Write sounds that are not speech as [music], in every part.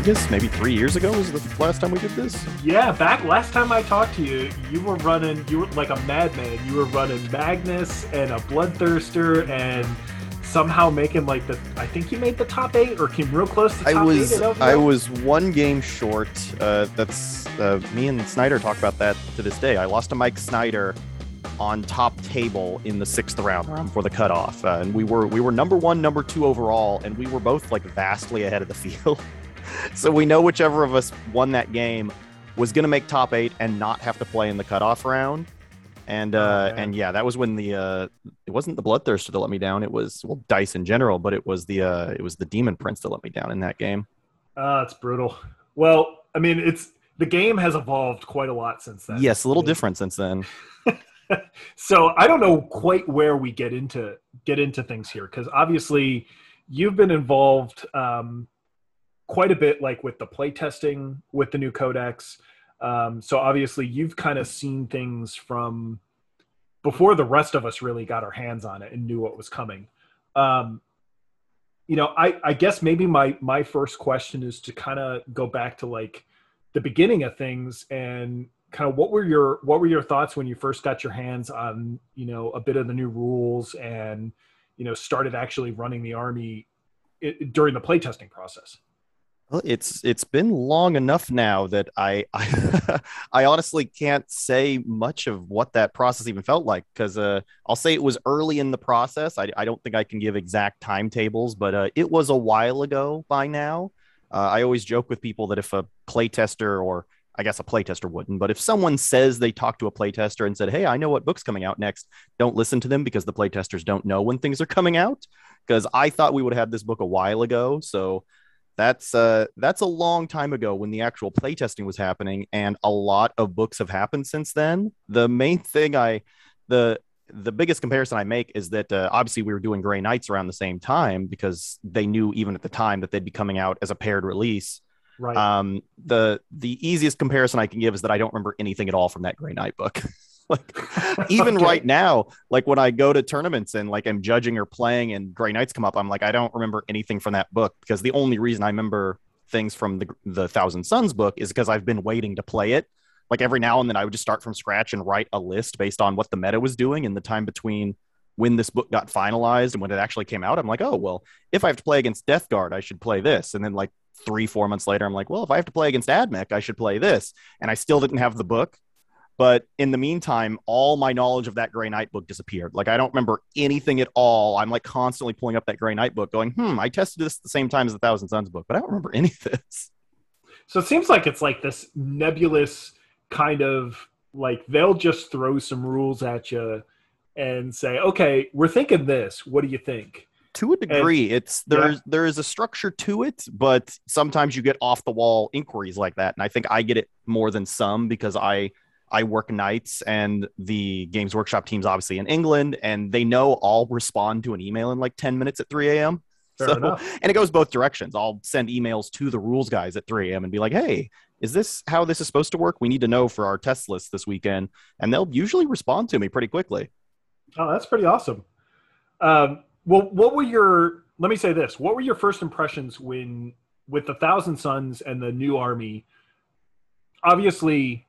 life after Vegas. Maybe three years ago was the last time we did this. Yeah, back last time I talked to you, you were running, you were like a madman. You were running Magnus and a Bloodthirster and somehow making like the. I think you made the top eight or came real close to top I was, eight. I was one game short. Uh, that's uh, me and Snyder talk about that to this day. I lost to Mike Snyder on top table in the sixth round before the cutoff, uh, and we were we were number one, number two overall, and we were both like vastly ahead of the [laughs] field. So we know whichever of us won that game was going to make top eight and not have to play in the cutoff round. And Oh, uh, man. and yeah, that was when the uh, it wasn't the bloodthirster that let me down. It was well dice in general, but it was the uh, it was the demon prince that let me down in that game. Ah, it's brutal. Well, I mean, it's the game has evolved quite a lot since then. Yes, a little different since then. [laughs] so I don't know quite where we get into get into things here because obviously you've been involved um, quite a bit, like with the playtesting with the new codex. Um, so obviously you've kind of seen things from before the rest of us really got our hands on it and knew what was coming. Um, you know, I, I guess maybe my my first question is to kind of go back to like the beginning of things and kind of what were your what were your thoughts when you first got your hands on you know a bit of the new rules and you know started actually running the army i during the playtesting process Well, it's it's been long enough now that I [laughs] I, I honestly can't say much of what that process even felt like because uh, I'll say it was early in the process. I, I don't think I can give exact timetables, but uh, it was a while ago by now. Uh, I always joke with people that if a playtester or I guess a playtester wouldn't, but if someone says they talked to a playtester and said, "Hey, I know what book's coming out next," don't listen to them because the playtesters don't know when things are coming out. Because I thought we would have had this book a while ago, so that's uh that's a long time ago when the actual playtesting was happening and a lot of books have happened since then. The main thing i the the biggest comparison i make is that uh, obviously we were doing gray knights around the same time because they knew even at the time that they'd be coming out as a paired release. Right. Um the the easiest comparison i can give is that i don't remember anything at all from that gray knight book [laughs] like even Okay. right now like when i go to tournaments and like i'm judging or playing and gray knights come up i'm like i don't remember anything from that book because the only reason i remember things from the the thousand sons book is because i've been waiting to play it. Like every now and then i would just start from scratch and write a list based on what the meta was doing in the time between when this book got finalized and when it actually came out. I'm like oh well if i have to play against death guard i should play this. And then like three four months later i'm like well if i have to play against admech i should play this. And i still didn't have the book but in the meantime, all my knowledge of that Gray Knight book disappeared. Like I don't remember anything at all. I'm like constantly pulling up that Gray Knight book, going, "Hmm, I tested this at the same time as the Thousand Sons book, but I don't remember any of this." so it seems like it's like this nebulous kind of like they'll just throw some rules at you and say okay we're thinking this what do you think To a degree, it's there's there is a structure to it, but sometimes you get off the wall inquiries like that, and I think I get it more than some because I I work nights and the Games Workshop team's obviously in England, and they know I'll respond to an email in like 10 minutes at 3 a.m. So- and it goes both directions. I'll send emails to the rules guys at 3 a.m. and be like, "Hey, is this how this is supposed to work? We need to know for our test list this weekend." And they'll usually respond to me pretty quickly. Oh, that's pretty awesome. Um, well, what were your? Let me say this: What were your first impressions when, with the Thousand Sons and the new army? Obviously,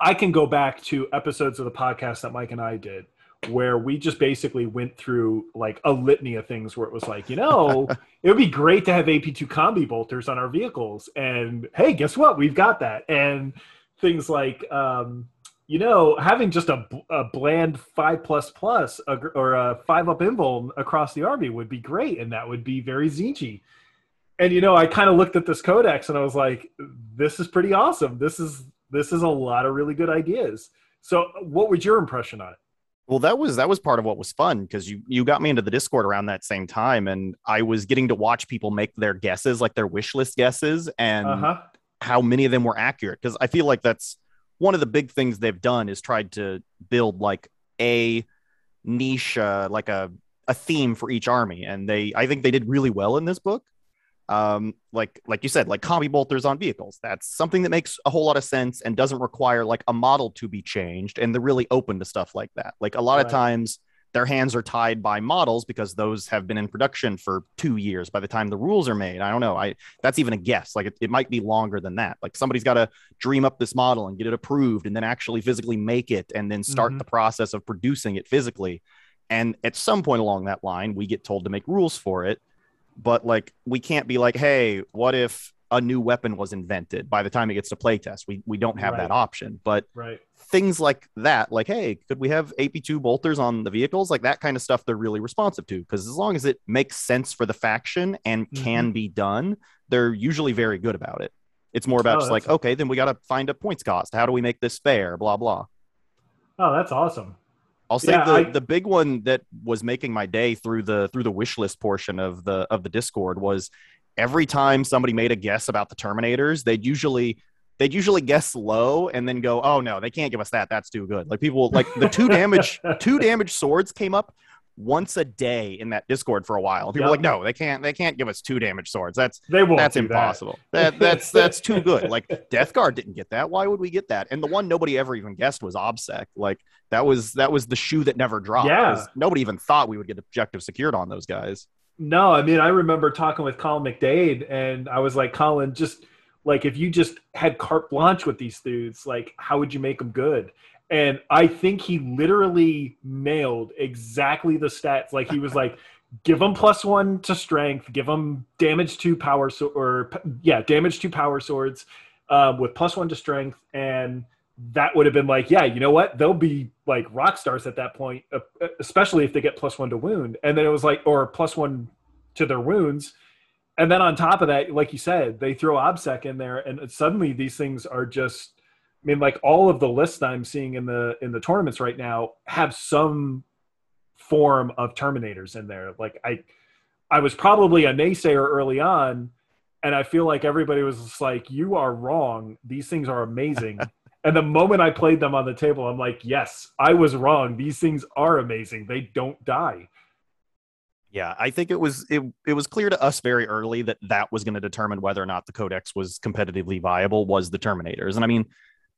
I can go back to episodes of the podcast that Mike and I did, where we just basically went through like a litany of things. Where it was like, you know, [laughs] it would be great to have AP2 combi bolters on our vehicles, and hey, guess what? We've got that, and things like. Um, you know, having just a, a bland five plus plus or a five up invuln across the army would be great, and that would be very ZG. And you know, I kind of looked at this codex and I was like, "This is pretty awesome. This is this is a lot of really good ideas." So, what was your impression on it? Well, that was that was part of what was fun because you you got me into the Discord around that same time, and I was getting to watch people make their guesses, like their wish list guesses, and Uh huh. how many of them were accurate. Because I feel like that's one of the big things they've done is tried to build like a niche, uh, like a a theme for each army, and they I think they did really well in this book. Um, like like you said, like combi bolters on vehicles. That's something that makes a whole lot of sense and doesn't require like a model to be changed, and they're really open to stuff like that. Like a lot of times their hands are tied by models because those have been in production for two years by the time the rules are made. I don't know. I that's even a guess. Like it, it might be longer than that. Like somebody's got to dream up this model and get it approved and then actually physically make it and then start Mhm. the process of producing it physically. And at some point along that line, we get told to make rules for it. But like we can't be like, hey, what if a new weapon was invented by the time it gets to playtest? We we don't have Right. that option. But Right. things like that like hey could we have ap2 bolters on the vehicles like that kind of stuff they're really responsive to because as long as it makes sense for the faction and Mhm. can be done they're usually very good about it it's more about Oh, just like okay then we got to find a points cost how do we make this fair blah blah Oh, that's awesome. I'll say Yeah, the, I- the big one that was making my day through the through the wish list portion of the of the Discord was every time somebody made a guess about the Terminators, they'd usually they'd usually guess low and then go, oh no, they can't give us that. That's too good. Like people like the two damage [laughs] two damage swords came up once a day in that Discord for a while. People were Yep. like, no, they can't they can't give us two damage swords. That's They won't. that's do that. impossible. That. [laughs] that's that's too good. Like Death Guard didn't get that. Why would we get that? And the one nobody ever even guessed was Obsec. Like that was that was the shoe that never dropped. Yeah. Nobody even thought we would get objective secured on those guys. No, I mean, I remember talking with Colin McDade, and I was like, Colin, just like if you just had carte blanche with these dudes, like how would you make them good? And I think he literally nailed exactly the stats. Like he was [laughs] like, give them plus one to strength, give them damage to power so or yeah, damage to power swords um, with plus one to strength, and that would have been like, yeah, you know what? They'll be like rock stars at that point, uh, especially if they get plus one to wound. And then it was like, or plus one to their wounds. And then on top of that, like you said, they throw OBSEC in there, and suddenly these things are just. I mean, like all of the lists I'm seeing in the in the tournaments right now have some form of Terminators in there. Like I, I was probably a naysayer early on, and I feel like everybody was just like, "You are wrong. These things are amazing." [laughs] and the moment I played them on the table, I'm like, "Yes, I was wrong. These things are amazing. They don't die." Yeah, I think it was it, it was clear to us very early that that was going to determine whether or not the Codex was competitively viable was the Terminators. And I mean,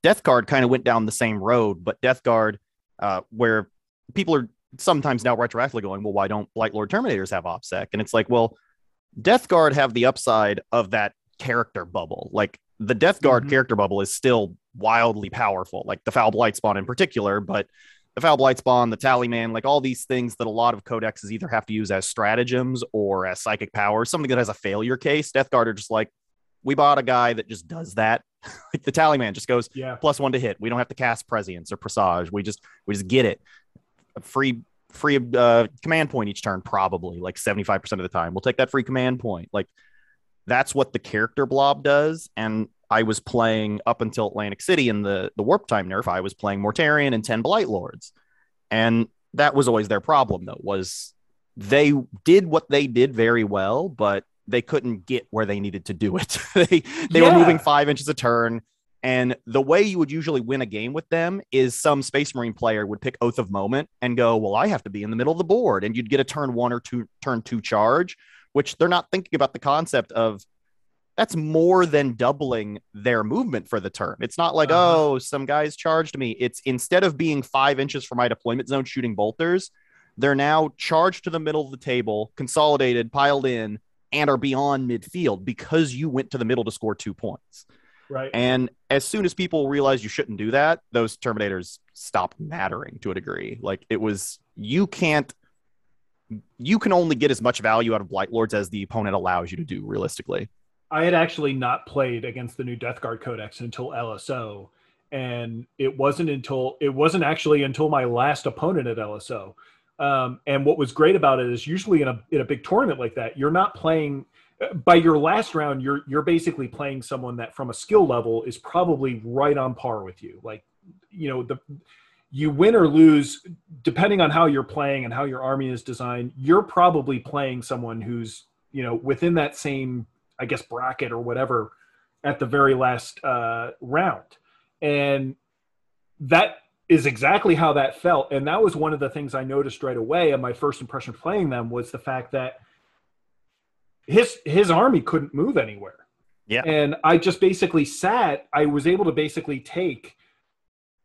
Death Guard kind of went down the same road, but Death Guard, uh, where people are sometimes now retroactively going, well, why don't Blight Lord Terminators have OPSEC? And it's like, well, Death Guard have the upside of that character bubble. Like the Death Guard Mhm. character bubble is still wildly powerful, like the Foul Blight Spawn in particular, but the Foul Blight Spawn, the Tallyman, like all these things that a lot of codexes either have to use as stratagems or as psychic powers, something that has a failure case. Death Guard are just like, we bought a guy that just does that. [laughs] like the Tallyman just goes Yeah, plus one to hit. We don't have to cast Prescience or Presage. We just we just get it. A free free uh, command point each turn, probably like 75% of the time. We'll take that free command point. Like that's what the character blob does. And I was playing up until Atlantic City in the the warp time nerf. I was playing Mortarion and 10 Blight Lords. And that was always their problem though, was they did what they did very well, but they couldn't get where they needed to do it. [laughs] they they were moving five inches a turn. And the way you would usually win a game with them is some Space Marine player would pick Oath of Moment and go, Well, I have to be in the middle of the board. And you'd get a turn one or two, turn two charge, which they're not thinking about the concept of that's more than doubling their movement for the turn. It's not like, Uh-huh. oh, some guys charged me. It's instead of being five inches from my deployment zone shooting bolters, they're now charged to the middle of the table, consolidated, piled in, and are beyond midfield because you went to the middle to score two points. right. And as soon as people realize you shouldn't do that, those Terminators stop mattering to a degree. Like it was, you can't, you can only get as much value out of Blight Lords as the opponent allows you to do realistically. I had actually not played against the new Death Guard Codex until LSO, and it wasn't until it wasn't actually until my last opponent at LSO. Um, and what was great about it is usually in a in a big tournament like that, you're not playing by your last round. You're you're basically playing someone that from a skill level is probably right on par with you. Like you know the you win or lose depending on how you're playing and how your army is designed. You're probably playing someone who's you know within that same I guess bracket or whatever at the very last uh, round, and that is exactly how that felt. And that was one of the things I noticed right away. And my first impression playing them was the fact that his his army couldn't move anywhere. Yeah. and I just basically sat. I was able to basically take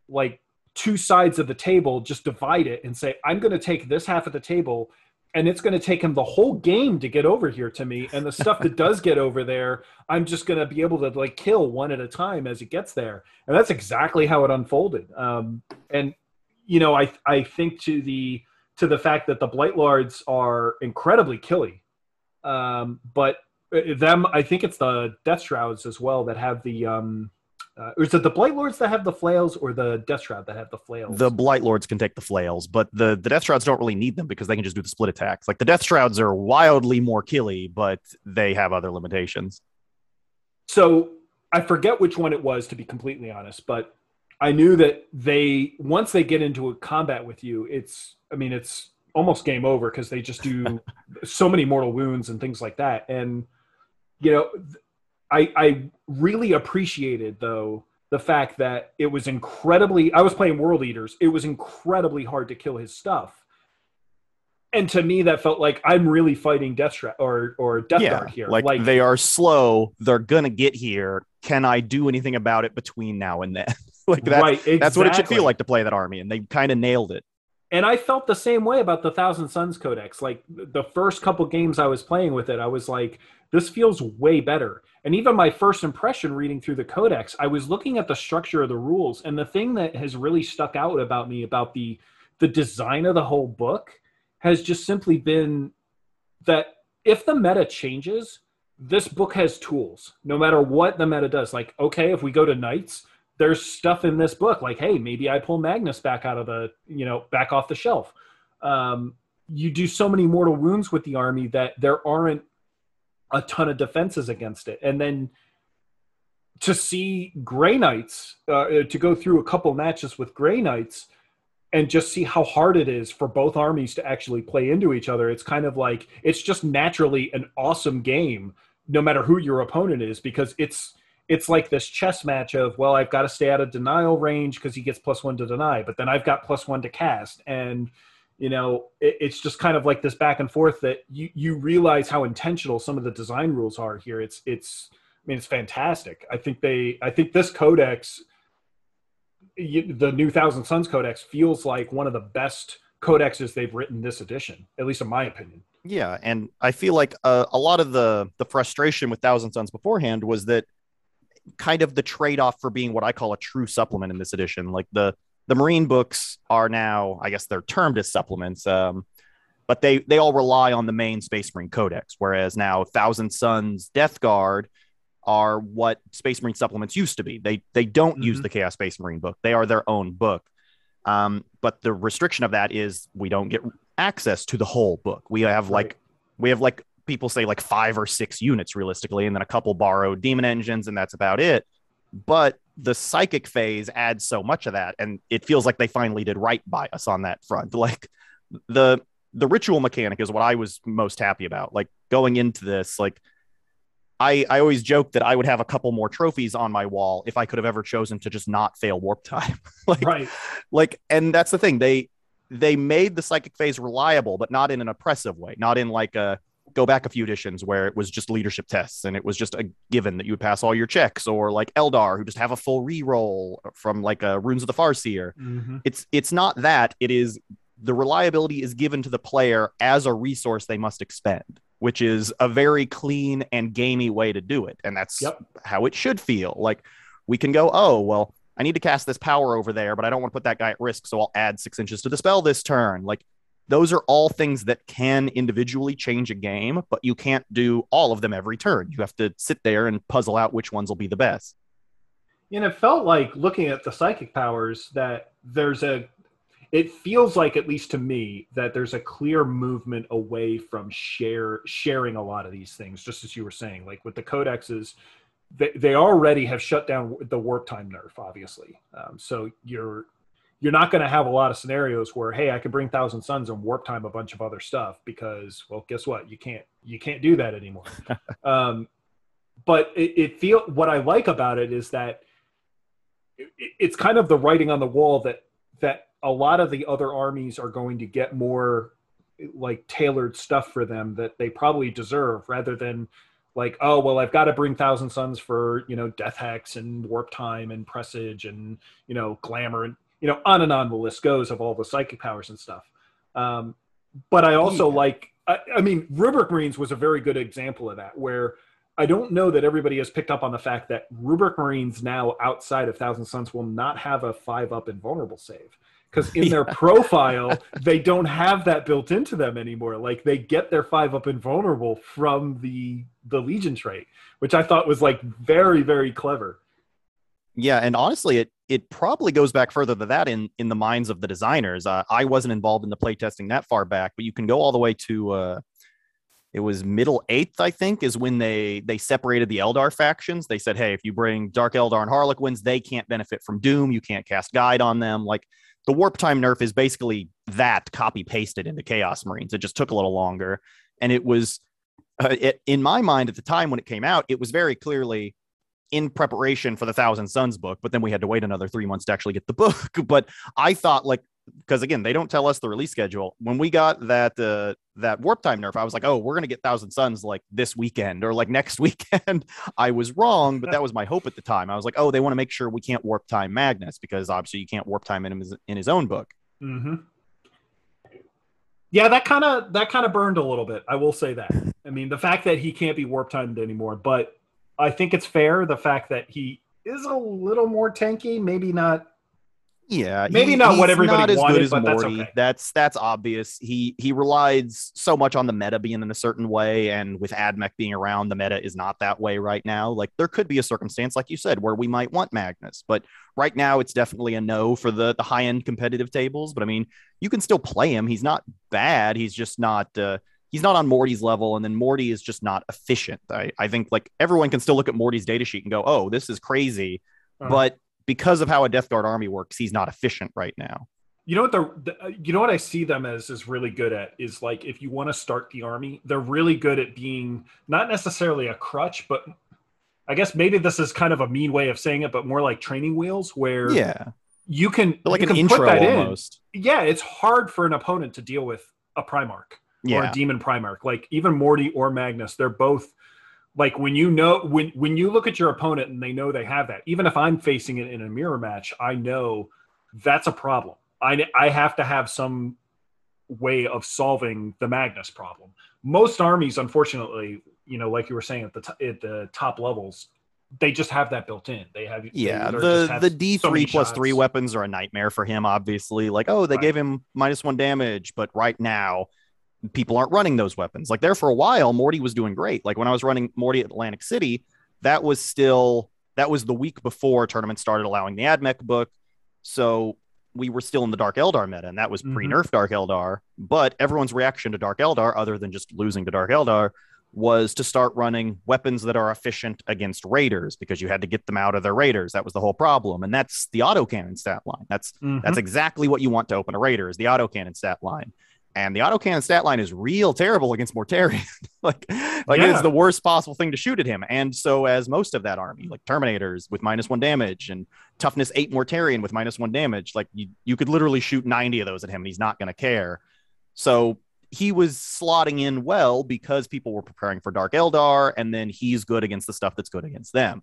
like two sides of the table, just divide it and say, I'm going to take this half of the table and it's going to take him the whole game to get over here to me and the stuff that does get over there i'm just going to be able to like kill one at a time as it gets there. And that's exactly how it unfolded. Um, and you know i i think to the to the fact that the blight lords are incredibly killy um, but uh, them i think it's the death shrouds as well that have the um, uh, or is it the Blight Lords that have the flails, or the Death Shroud that have the flails? The Blight Lords can take the flails, but the the Death Shrouds don't really need them because they can just do the split attacks. Like the Death Shrouds are wildly more killy, but they have other limitations. So I forget which one it was, to be completely honest, but I knew that they once they get into a combat with you, it's I mean it's almost game over because they just do [laughs] so many mortal wounds and things like that, and you know I, I really appreciated though the fact that it was incredibly I was playing World Eaters. It was incredibly hard to kill his stuff. And to me that felt like I'm really fighting Death Shroud or or Death yeah, Guard here. Like, like they are slow, they're gonna get here. Can I do anything about it between now and then? [laughs] like that, right, exactly. that's what it should feel like to play that army, and they kind of nailed it. And I felt the same way about the Thousand Sons Codex. Like the first couple games I was playing with it, I was like, this feels way better and even my first impression reading through the codex, I was looking at the structure of the rules, and the thing that has really stuck out about me about the the design of the whole book has just simply been that if the meta changes, this book has tools. No matter what the meta does, like okay, if we go to knights, there's stuff in this book like hey, maybe I pull Magnus back out of the you know back off the shelf. Um, you do so many mortal wounds with the army that there aren't a ton of defenses against it. And then to see Grey Knights, uh, to go through a couple matches with Grey Knights and just see how hard it is for both armies to actually play into each other. It's kind of like, it's just naturally an awesome game, no matter who your opponent is, because it's, it's like this chess match of well i've got to stay out of denial range because he gets plus one to deny but then i've got plus one to cast and you know it, it's just kind of like this back and forth that you you realize how intentional some of the design rules are here. It's it's i mean it's fantastic. I think they i think this codex the new thousand sons codex feels like one of the best codexes they've written this edition at least in my opinion. Yeah and i feel like uh, a lot of the the frustration with thousand sons beforehand was that kind of the trade-off for being what i call a true supplement in this edition like the the marine books are now i guess they're termed as supplements um, but they they all rely on the main space marine codex whereas now thousand sons death guard are what space marine supplements used to be. They they don't mm-hmm. use the chaos space marine book. They are their own book. Um, but the restriction of that is we don't get access to the whole book. We have right. like we have like people say like five or six units realistically and then a couple borrowed demon engines and that's about it. But the psychic phase adds so much of that and it feels like they finally did right by us on that front. [laughs] Like the the ritual mechanic is what i was most happy about. Like going into this like i i always joke that i would have a couple more trophies on my wall if i could have ever chosen to just not fail warp [laughs] time. Like right. like and that's the thing. They they made the psychic phase reliable but not in an oppressive way not in like a go back a few editions where it was just leadership tests and it was just a given that you would pass all your checks, or like Eldar who just have a full re-roll from like uh, Runes of the Farseer. Mm-hmm. It's it's not that. It is the reliability is given to the player as a resource they must expend, which is a very clean and gamey way to do it, and that's yep. how it should feel. Like we can go, oh well. I need to cast this power over there, but I don't want to put that guy at risk, so I'll add six inches to the spell this turn. Like those are all things that can individually change a game, but you can't do all of them every turn. You have to sit there and puzzle out which ones will be the best. And it felt like looking at the psychic powers that there's a it feels like at least to me that there's a clear movement away from share sharing a lot of these things just as you were saying like with the codexes they, they already have shut down the warp time nerf obviously um, so you're you're not going to have a lot of scenarios where hey i could bring thousand sons and warp time a bunch of other stuff because well guess what? You can't you can't do that anymore. [laughs] Um, but it, it feel what i like about it is that it, it's kind of the writing on the wall that that a lot of the other armies are going to get more like tailored stuff for them that they probably deserve rather than like oh well i've got to bring thousand sons for you know death hex and warp time and presage and you know glamour and you know, on and on the list goes of all the psychic powers and stuff. Um, but I also Yeah. like, I, I mean, Rubric Marines was a very good example of that, where I don't know that everybody has picked up on the fact that Rubric Marines now outside of Thousand Sons will not have a five up invulnerable save. Because in their [laughs] profile, they don't have that built into them anymore. Like they get their five up invulnerable from the the Legion trait, which I thought was like very, very clever. Yeah, and honestly, it it probably goes back further than that in in the minds of the designers. Uh, I wasn't involved in the playtesting that far back, but you can go all the way to uh, it was middle eighth, I think, is when they they separated the Eldar factions. They said, hey, if you bring Dark Eldar and Harlequins, they can't benefit from Doom. You can't cast Guide on them. Like the Warp Time nerf is basically that copy pasted into Chaos Marines. It just took a little longer, and it was uh, it, in my mind at the time when it came out, it was very clearly in preparation for the Thousand Sons book, but then we had to wait another three months to actually get the [laughs] book. But I thought like because again, they don't tell us the release schedule. When we got that uh, that warp time nerf, I was like, oh, we're gonna get Thousand Sons like this weekend or like next [laughs] weekend. I was wrong, but that was my hope at the time. I was like, oh, they want to make sure we can't warp time Magnus because obviously you can't warp time in his in his own book. Mm-hmm. Yeah, that kind of that kind of burned a little bit. I will say that. I mean, the fact that he can't be warp timed anymore, but I think it's fair. The fact that he is a little more tanky, maybe not. Yeah, Maybe he- not what everybody not as wanted, good as but that's Morty. okay. That's that's obvious. He he relies so much on the meta being in a certain way, and with AdMech being around, the meta is not that way right now. Like there could be a circumstance, like you said, where we might want Magnus, but right now it's definitely a no for the the high end competitive tables. But I mean, you can still play him. He's not bad. He's just not. Uh, He's not on Morty's level, and then Morty is just not efficient. I, I think like everyone can still look at Morty's data sheet and go, "Oh, this is crazy," Uh, but because of how a Death Guard army works, he's not efficient right now. You know what the, the uh, you know what I see them as is really good at is like if you want to start the army, they're really good at being not necessarily a crutch, but I guess maybe this is kind of a mean way of saying it, but more like training wheels where Yeah, you can They're like you an can put intro that in. almost. Yeah, it's hard for an opponent to deal with a Primarch. Or a demon primarch like even morty or magnus they're both like when you know when when you look at your opponent and they know they have that even if i'm facing it in a mirror match i know that's a problem i i have to have some way of solving the magnus problem most armies unfortunately you know like you were saying at the t- at the top levels they just have that built in they have yeah. either The the D so three plus three weapons are a nightmare for him. Obviously, like oh, they Right. gave him minus one damage, but right now people aren't running those weapons. Like there for a while, Morty was doing great. Like when I was running Morty at Atlantic City, that was still that was the week before tournament started allowing the Ad AdMech book. So we were still in the Dark Eldar meta, and that was Mhm. pre nerf Dark Eldar. But everyone's reaction to Dark Eldar, other than just losing to Dark Eldar, was to start running weapons that are efficient against raiders because you had to get them out of their raiders. That was the whole problem, and that's the autocannon stat line. That's Mhm. that's exactly what you want to open a raider is the autocannon stat line. And the autocannon stat line is real terrible against Mortarion. [laughs] like, like Yeah. it's the worst possible thing to shoot at him. And so as most of that army, like Terminators with minus one damage and toughness eight Mortarion with minus one damage, like you, you could literally shoot 90 of those at him and he's not going to care. So he was slotting in well because people were preparing for Dark Eldar, and then he's good against the stuff that's good against them.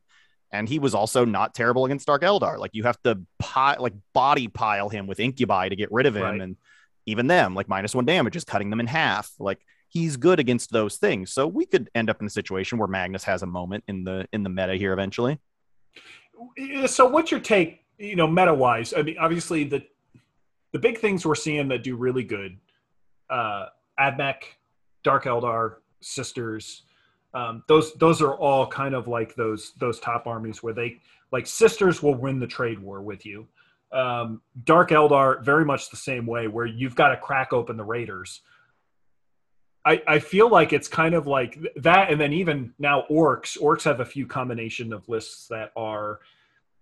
And he was also not terrible against Dark Eldar. Like you have to pi- like body pile him with Incubi to get rid of him, Right. and even them like minus one damage is cutting them in half. Like he's good against those things. So we could end up in a situation where Magnus has a moment in the in the meta here eventually. so what's your take you know meta wise i mean obviously the the big things we're seeing that do really good uh admech dark eldar sisters um, those those are all kind of like those those top armies where they like sisters will win the trade war with you um, dark eldar very much the same way where you've got to crack open the raiders. I, I feel like it's kind of like that and then even now orcs. Orcs have a few combination of lists that are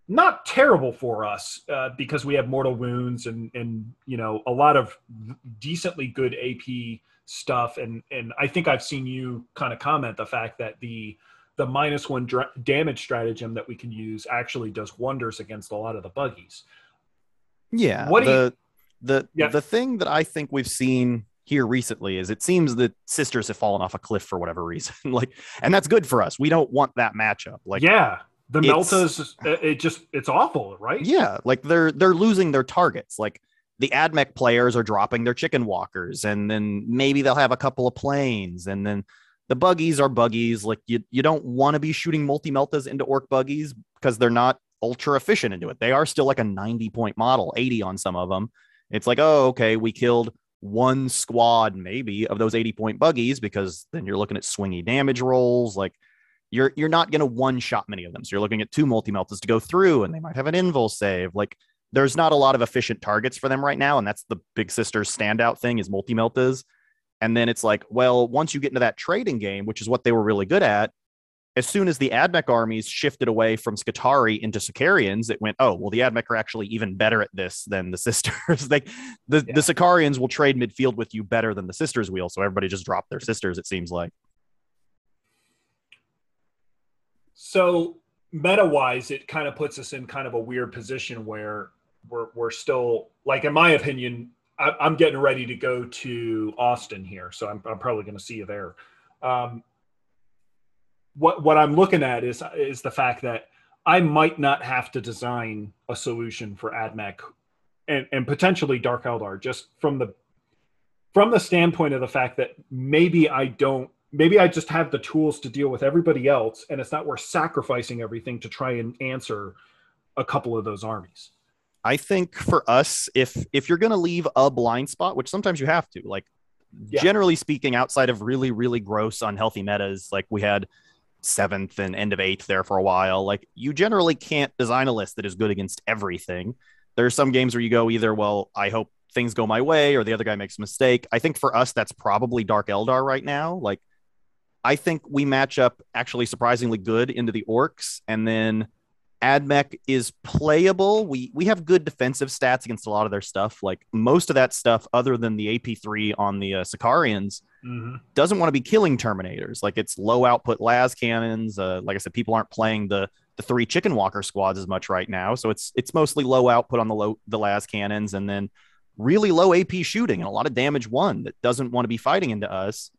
not terrible for us uh, because we have mortal wounds and and you know a lot of decently good AP stuff. And and I think I've seen you kind of comment the fact that the the minus one damage stratagem that we can use actually does wonders against a lot of the buggies. Yeah. What the the Yeah. the thing that I think we've seen here recently is it seems that sisters have fallen off a cliff for whatever reason. [laughs] like, and that's good for us. We don't want that matchup. Like, yeah, The Meltas, it it just it's awful, right? Yeah, like they're they're losing their targets. Like the AdMech players are dropping their chicken walkers, and then maybe they'll have a couple of planes, and then the buggies are buggies. Like you you don't want to be shooting multi meltas into orc buggies because they're not ultra efficient into it. They are still like a 90 point model, 80 on some of them. It's like, oh, okay, we killed one squad maybe of those 80 point buggies because then you're looking at swingy damage rolls. Like you're you're not going to one shot many of them. So you're looking at two multi meltas to go through, and they might have an invul save. Like there's not a lot of efficient targets for them right now, and that's the big sisters standout thing is multi meltas. And then it's like, well, once you get into that trading game, which is what they were really good at, as soon as the Admech armies shifted away from Skitarii into Sicarians, it went, oh, well, the Admech are actually even better at this than the [laughs] sisters. like the, Yeah. the Sicarians will trade midfield with you better than the sisters will. So everybody just dropped their sisters, it seems like. So meta wise, it kind of puts us in kind of a weird position where we're we're still like, in my opinion, I, I'm getting ready to go to Austin here, so I'm, I'm probably going to see you there. Um, what what I'm looking at is is the fact that I might not have to design a solution for AdMech and and potentially Dark Eldar just from the from the standpoint of the fact that maybe I don't maybe I just have the tools to deal with everybody else and it's not worth sacrificing everything to try and answer a couple of those armies. I think for us, if if you're gonna leave a blind spot, which sometimes you have to, like Yeah. generally speaking, outside of really, really gross, unhealthy metas, like we had seventh and end of eighth there for a while, like you generally can't design a list that is good against everything. There are some games where you go either, well, I hope things go my way, or the other guy makes a mistake. I think for us, that's probably Dark Eldar right now. Like I think we match up actually surprisingly good into the orcs, and then Admech is playable. We we have good defensive stats against a lot of their stuff. Like most of that stuff, other than the AP3 on the uh, Sicarians, doesn't want to be killing Terminators. Like it's low output las cannons. Uh, like I said, people aren't playing the the three Chicken Walker squads as much right now, so it's it's mostly low output on the low the las cannons, and then really low AP shooting and a lot of damage one that doesn't want to be fighting into us.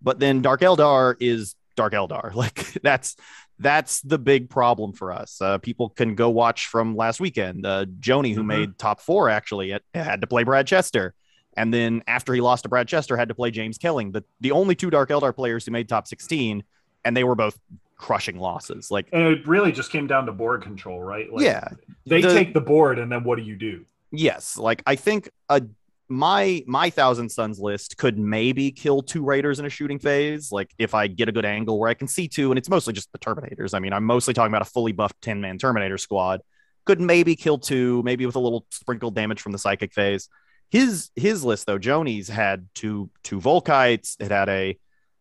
But then Dark Eldar is Dark Eldar. [laughs] Like that's that's the big problem for us. Uh, people can go watch from last weekend. Uh, Joni, who Mhm. made top four, actually had, had to play Brad Chester. And then after he lost to Brad Chester, had to play James Kelling, the, the only two Dark Eldar players who made top 16. And they were both crushing losses. Like, And it really just came down to board control, right? Like, yeah, They the- take the board and then what do you do? yes. Like, I think a my my thousand sons list could maybe kill two raiders in a shooting phase like if i get a good angle where i can see two and it's mostly just the terminators. I mean i'm mostly talking about a fully buffed 10 man terminator squad. Could maybe kill two maybe with a little sprinkled damage from the psychic phase. His his list though joni's had two two volkites. It had a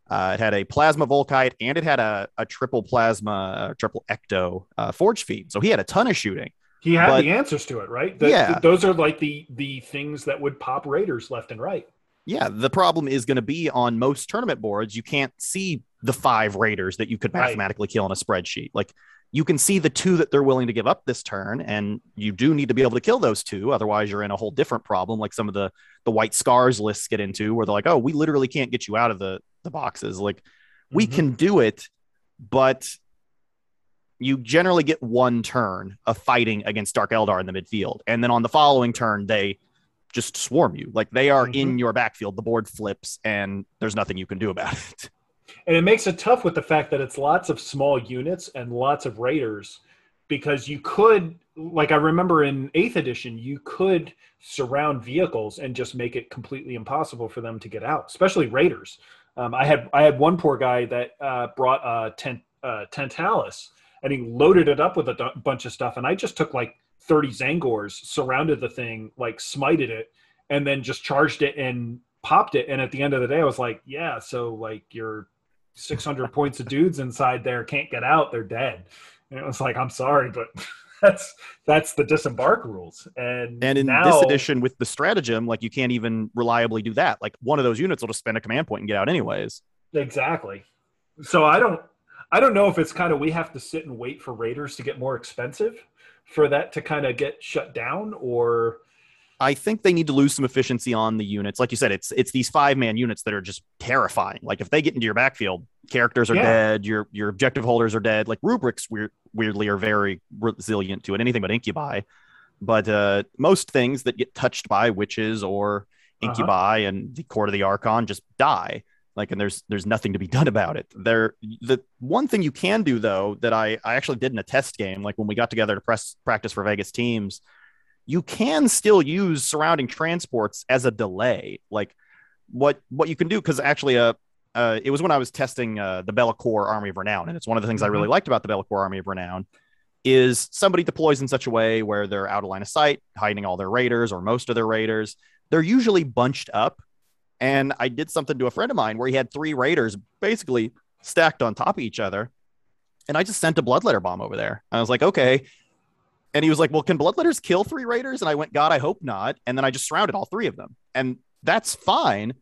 uh, it had a plasma volkite and it had a, a triple plasma uh, triple ecto uh, Forgefiend so he had a ton of shooting He had But- the answers to it, right? The- Yeah. th- those are like the the things that would pop raiders left and right. Yeah, the problem is going to be on most tournament boards, you can't see the five raiders that you could Right. mathematically kill in a spreadsheet. Like you can see the two that they're willing to give up this turn, and you do need to be able to kill those two. Otherwise, you're in a whole different problem, like some of the the white scars lists get into, where they're like, "Oh, we literally can't get you out of the the boxes." Like we Mhm. can do it, but you generally get one turn of fighting against Dark Eldar in the midfield, and then on the following turn they just swarm you. Like they are in your backfield. The board flips, and there's nothing you can do about it. And it makes it tough with the fact that it's lots of small units and lots of raiders because you could like I remember in 8th edition you could surround vehicles and just make it completely impossible for them to get out, especially raiders. Um, I had I had one poor guy that uh, brought a tent uh, Tantalus and he loaded it up with a d- bunch of stuff and I just took like 30 Tzaangors, surrounded the thing, like smited it and then just charged it and popped it and at the end of the day I was like, yeah, so like you're 600 [laughs] points of dudes inside there can't get out they're dead and it was like i'm sorry but [laughs] that's that's the disembark rules and And in now, this edition with the stratagem, like you can't even reliably do that. Like one of those units will just spend a command point and get out anyways. exactly so i don't i don't know if it's kind of we have to sit and wait for raiders to get more expensive for that to kind of get shut down or I think they need to lose some efficiency on the units. Like you said, it's it's these five man units that are just terrifying. Like if they get into your backfield, characters are Yeah. dead, your your objective holders are dead. Like rubrics weird, weirdly are very resilient to it, anything but incubi. But uh, most things that get touched by Wyches or Uh-huh. incubi and the court of the archon just die. Like and there's there's nothing to be done about it. There the one thing you can do though that I I actually did in a test game, like when we got together to press practice for Vegas teams you can still use surrounding transports as a delay. Like what what you can do because actually uh uh, it was when I was testing uh, the Bellacore Army of Renown, and it's one of the things I really liked about the Bellacore Army of Renown is somebody deploys in such a way where they're out of line of sight, hiding all their raiders or most of their raiders. They're usually bunched up, and I did something to a friend of mine where he had three raiders basically stacked on top of each other, and I just sent a bloodletter bomb over there. And I was like, okay, and he was like, Well, can bloodletters kill three raiders? And I went, God, I hope not. And then I just surrounded all three of them. And that's fine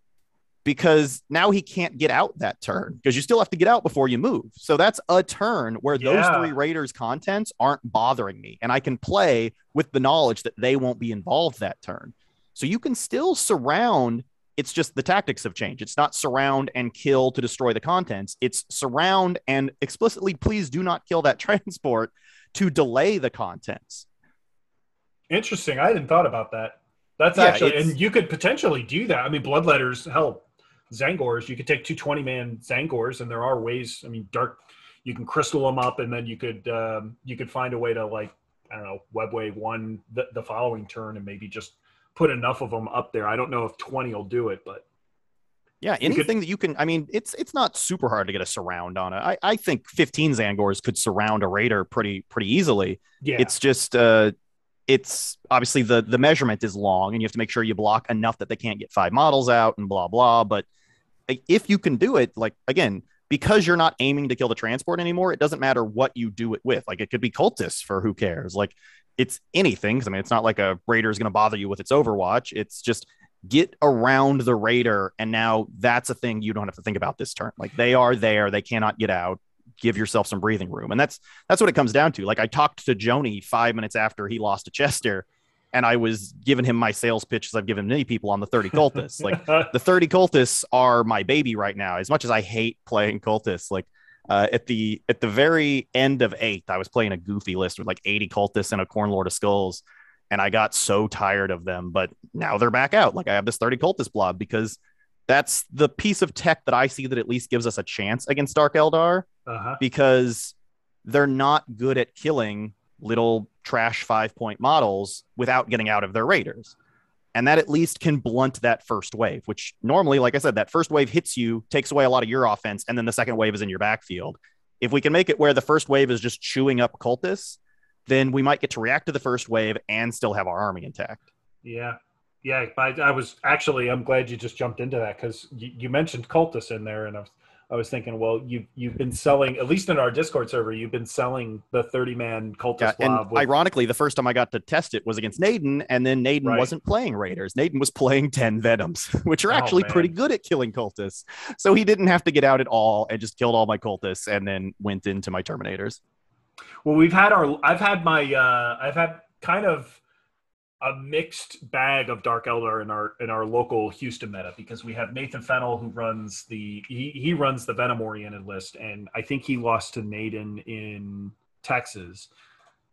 because now he can't get out that turn because you still have to get out before you move. So that's a turn where those three raiders' contents aren't bothering me. And I can play with the knowledge that they won't be involved that turn. So you can still surround. It's just the tactics have changed. It's not surround and kill to destroy the contents. It's surround and explicitly, please do not kill that [laughs] transport to delay the contents. Interesting. I hadn't thought about that. That's Yeah, actually, and you could potentially do that. I mean, bloodletters, hell, Tzaangors, you could take two 20 man Tzaangors, and there are ways. I mean, dark, you can crystal them up, and then you could um, you could find a way to like I don't know webway one the, the following turn, and maybe just put enough of them up there. I don't know if 20 will do it, but Yeah, You could- anything that you can. I mean, it's it's not super hard to get a surround on it. I, I think 15 Tzaangors could surround a raider pretty pretty easily. yeah, It's just uh, it's obviously the the measurement is long, and you have to make sure you block enough that they can't get five models out and blah blah. But if you can do it, like again, because you're not aiming to kill the transport anymore, it doesn't matter what you do it with. Like it could be cultists for who cares. Like it's anything. 'cause, I mean, it's not like a raider is going to bother you with its Overwatch. It's just get around the raider, and now that's a thing you don't have to think about this turn. Like they are there, they cannot get out. Give yourself some breathing room, and that's that's what it comes down to. Like I talked to Joni five minutes after he lost to Chester, and I was giving him my sales pitch as I've given many people on the 30 [laughs] cultists. Like the 30 cultists are my baby right now as much as i hate playing cultists like uh, at the at the very end of eighth i was playing a goofy list with like 80 cultists and a Khorne lord of skulls and i got so tired of them but now they're back out like i have this 30 cultist blob because that's the piece of tech that i see that at least gives us a chance against dark eldar uh-huh. because they're not good at killing little trash five point models without getting out of their raiders. And that at least can blunt that first wave, which normally, like I said, that first wave hits you, takes away a lot of your offense, and then the second wave is in your backfield. If we can make it where the first wave is just chewing up cultists, then we might get to react to the first wave and still have our army intact. Yeah. Yeah. I, I was actually, I'm glad you just jumped into that because you, you mentioned cultists in there. And I was, I was thinking, well, you, you've been selling, at least in our Discord server, you've been selling the 30 man cultist Yeah, and with- ironically, the first time I got to test it was against Naden, and then Naden Right. wasn't playing Raiders. Naden was playing 10 Venoms, [laughs] which are Oh, actually man. pretty good at killing cultists. So he didn't have to get out at all and just killed all my cultists and then went into my Terminators. Well, we've had our. I've had my. Uh, I've had kind of a mixed bag of Dark Eldar in our in our local Houston meta because we have Nathan Fennel who runs the he he runs the Venom oriented list, and I think he lost to Naden in Texas.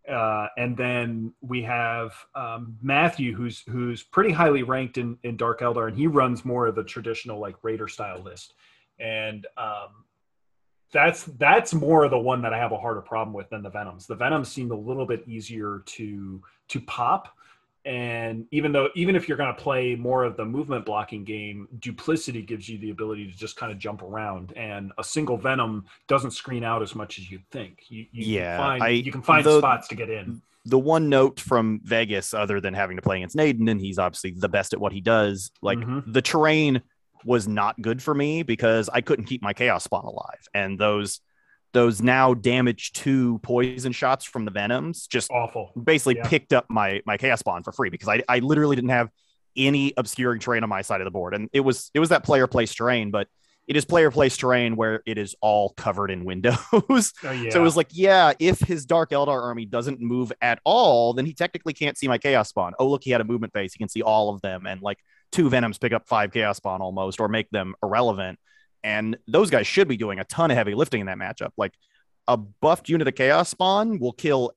Uh, and then we have um, Matthew, who's who's pretty highly ranked in, in Dark Eldar, and he runs more of the traditional like Raider style list. And um, that's that's more of the one that I have a harder problem with than the Venoms. The Venoms seem a little bit easier to to pop, and even though even if you're going to play more of the movement blocking game, duplicity gives you the ability to just kind of jump around, and a single Venom doesn't screen out as much as you'd think. You, you Yeah, can find, I- you can find the- spots to get in. The one note from Vegas, other than having to play against Naden, and he's obviously the best at what he does, like Mhm. the terrain was not good for me because I couldn't keep my chaos spawn alive. And those those now damage two poison shots from the venoms just Awful. basically Yeah. picked up my my chaos spawn for free because I, I literally didn't have any obscuring terrain on my side of the board and it was it was that player place terrain but it is player place terrain where it is all covered in windows. [laughs] Oh, yeah. So it was like, yeah, if his Dark Eldar army doesn't move at all, then he technically can't see my Chaos Spawn. Oh, look, he had a movement phase. He can see all of them. And like two Venoms pick up five Chaos Spawn almost or make them irrelevant. And those guys should be doing a ton of heavy lifting in that matchup. Like a buffed unit of Chaos Spawn will kill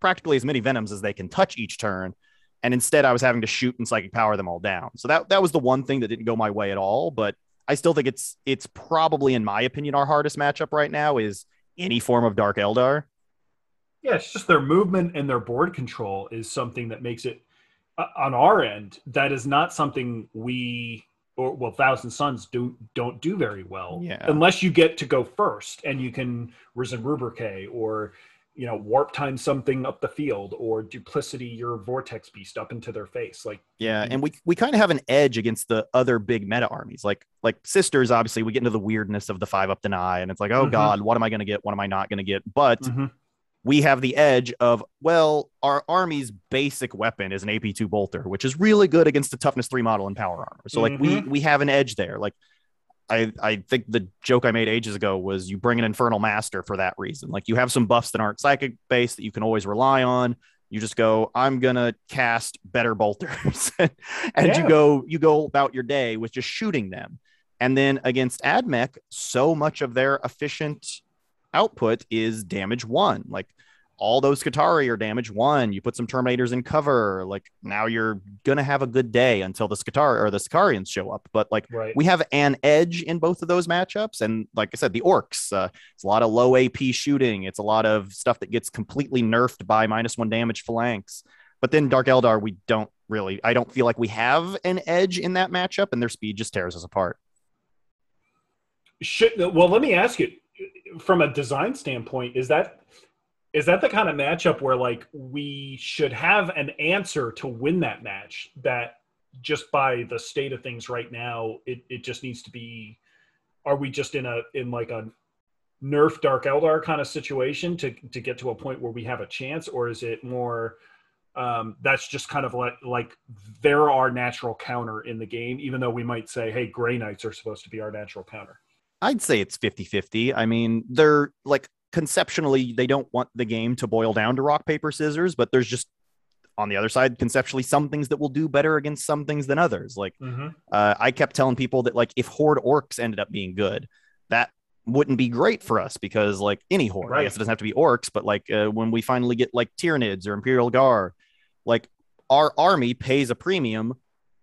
practically as many Venoms as they can touch each turn. And instead, I was having to shoot and psychic power them all down. So that that was the one thing that didn't go my way at all. But I still think it's it's probably, in my opinion, our hardest matchup right now is any form of Dark Eldar. Yeah, it's just their movement and their board control is something that makes it uh, on our end. That is not something we or well, Thousand Sons do don't do very well. Yeah. Unless you get to go first and you can Risen Rubricate or you know warp time something up the field or duplicity your vortex beast up into their face like Yeah, and we we kind of have an edge against the other big meta armies. Like like sisters, obviously, we get into the weirdness of the five up deny, and it's like, oh Mhm. god, what am I going to get? What am I not going to get? But Mhm. We have the edge of well, our army's basic weapon is an AP2 bolter, which is really good against the toughness three model and power armor. So like we mm-hmm. we have an edge there. Like I I think the joke I made ages ago was you bring an infernal master for that reason. Like you have some buffs that aren't psychic based that you can always rely on. You just go, I'm gonna cast better bolters, [laughs] and Yeah. you go you go about your day with just shooting them. And then against AdMech, so much of their efficient output is damage one. Like all those Skitarii are damage one. You put some Terminators in cover. Like now you're gonna have a good day until the Skatari or the Sicarians show up. But like right we have an edge in both of those matchups. And like I said, the orcs, uh, it's a lot of low AP shooting. It's a lot of stuff that gets completely nerfed by minus one damage phalanx. But then Dark Eldar, we don't really, I don't feel like we have an edge in that matchup, and their speed just tears us apart. Should, well let me ask you from a design standpoint is that is that the kind of matchup where like we should have an answer to win that match that just by the state of things right now it, it just needs to be are we just in a in like a nerf dark eldar kind of situation to to get to a point where we have a chance? Or is it more um, that's just kind of like like they're natural counter in the game even though we might say hey gray knights are supposed to be our natural counter I'd say it's 50 50. I mean, they're like conceptually, they don't want the game to boil down to rock, paper, scissors, but there's just on the other side, conceptually, some things that will do better against some things than others. Like, uh, I kept telling people that, like, if Horde Orcs ended up being good, that wouldn't be great for us because, like, any Horde, I guess it doesn't have to be Orcs, but like uh, when we finally get like Tyranids or Imperial Guard, like, our army pays a premium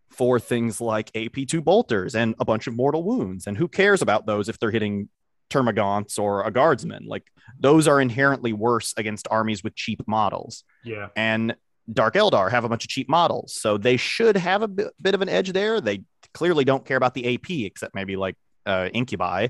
for things like AP2 bolters and a bunch of mortal wounds. And who cares about those if they're hitting Termagants or a guardsman? Like those are inherently worse against armies with cheap models. yeah And Dark Eldar have a bunch of cheap models. So they should have a bit, bit of an edge there. They clearly don't care about the AP except maybe like uh, Incubi.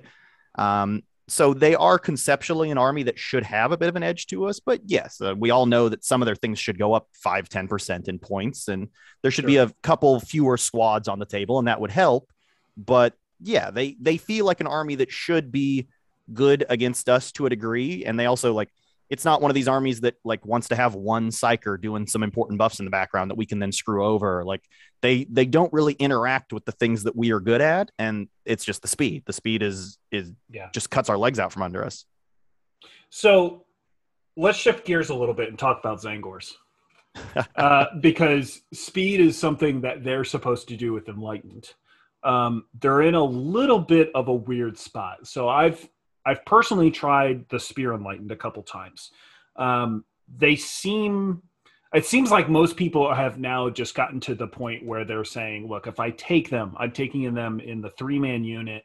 Um, so they are conceptually an army that should have a bit of an edge to us. But yes, uh, we all know that some of their things should go up 5 10% in points. And there should be a couple fewer squads on the table, and that would help. But yeah, they they feel like an army that should be good against us to a degree, and they also like it's not one of these armies that like wants to have one psyker doing some important buffs in the background that we can then screw over. Like they they don't really interact with the things that we are good at, and it's just the speed. The speed is is yeah just cuts our legs out from under us. So let's shift gears a little bit and talk about Tzaangors. [laughs] uh, because speed is something that they're supposed to do with Enlightened. Um, they're in a little bit of a weird spot. So I've I've personally tried the Spear Enlightened a couple times. Um, they seem it seems like most people have now just gotten to the point where they're saying, look, if I take them, I'm taking them in the three man unit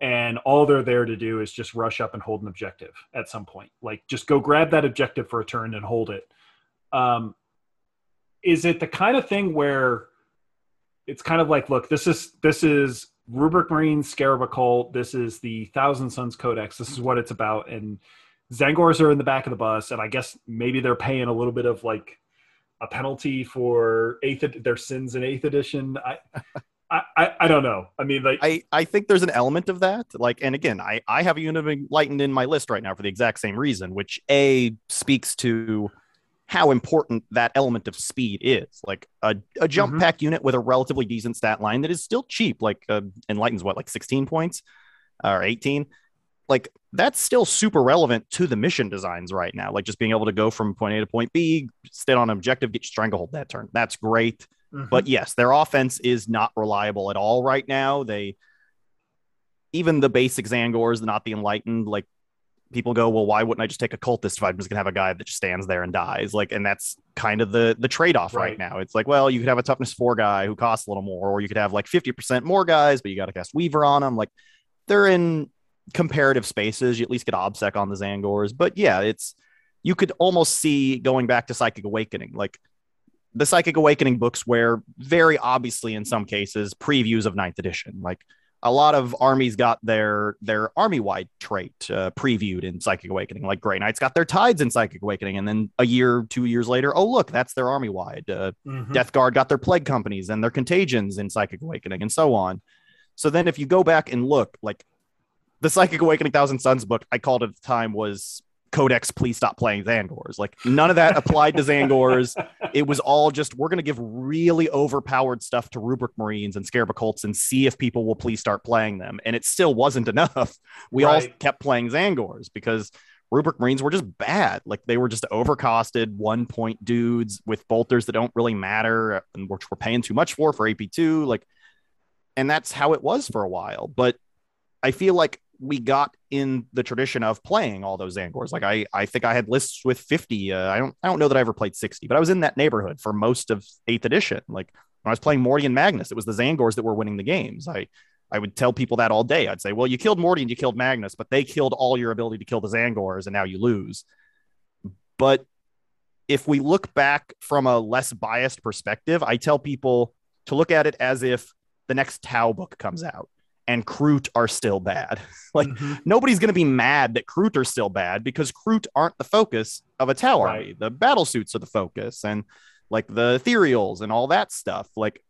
and all they're there to do is just rush up and hold an objective at some point. Like just go grab that objective for a turn and hold it. Um, is it the kind of thing where it's kind of like, look, this is this is Rubric Marine Scarab Occult. This is the Thousand Sons Codex. This is what it's about. And Tzaangors are in the back of the bus, and I guess maybe they're paying a little bit of like a penalty for eighth ed- their sins in eighth edition. I, [laughs] I, I, I don't know. I mean, like, I, I think there's an element of that. Like, and again, I, I have a unit of enlightened in my list right now for the exact same reason, which A speaks to how important that element of speed is. Like a, a jump Mhm. pack unit with a relatively decent stat line that is still cheap, like uh, enlightens what, like 16 points. or 18 like that's still super relevant to the mission designs right now like just being able to go from point a to point b stay on an objective get stranglehold that turn that's great mm-hmm. but yes their offense is not reliable at all right now they even the basic Tzaangors, not the enlightened, like people go, well, why wouldn't I just take a cultist if I'm just gonna have a guy that just stands there and dies? Like, and that's kind of the the trade off right. right. now. It's like, well, you could have a toughness four guy who costs a little more, or you could have like 50% more guys, but you got to cast Weaver on them. Like, they're in comparative spaces. You at least get Obsec on the Tzaangors, but yeah, it's you could almost see going back to Psychic Awakening, like the Psychic Awakening books were very obviously in some cases previews of ninth edition, like a lot of armies got their their army wide trait uh, previewed in Psychic Awakening. Like Grey Knights got their tides in Psychic Awakening, and then a year, two years later, oh look, that's their army wide. Uh, mm-hmm. Death Guard got their plague companies and their contagions in Psychic Awakening, and so on. So then, if you go back and look, like the Psychic Awakening Thousand Sons book, I called at the time was Codex, please stop playing Tzaangors. Like none of that applied to Tzaangors. [laughs] It was all just we're going to give really overpowered stuff to Rubric Marines and Scarab Occults and see if people will please start playing them. And it still wasn't enough. We right. all kept playing Tzaangors because Rubric Marines were just bad. Like they were just overcosted one point dudes with bolters that don't really matter and which we're paying too much for for AP2. Like, and that's how it was for a while. But I feel like we got in the tradition of playing all those Tzaangors. Like I, I think I had lists with 50. Uh, I don't, I don't know that I ever played 60, but I was in that neighborhood for most of eighth edition. Like when I was playing Morty and Magnus, it was the Tzaangors that were winning the games. I, I would tell people that all day. I'd say, well, you killed Morty and you killed Magnus, but they killed all your ability to kill the Tzaangors and now you lose. But if we look back from a less biased perspective, I tell people to look at it as if the next Tau book comes out and Kroot are still bad. [laughs] like mm-hmm. nobody's going to be mad that Kroot are still bad because Kroot aren't the focus of a Tau right. army. The battle suits are the focus and like the ethereals and all that stuff. Like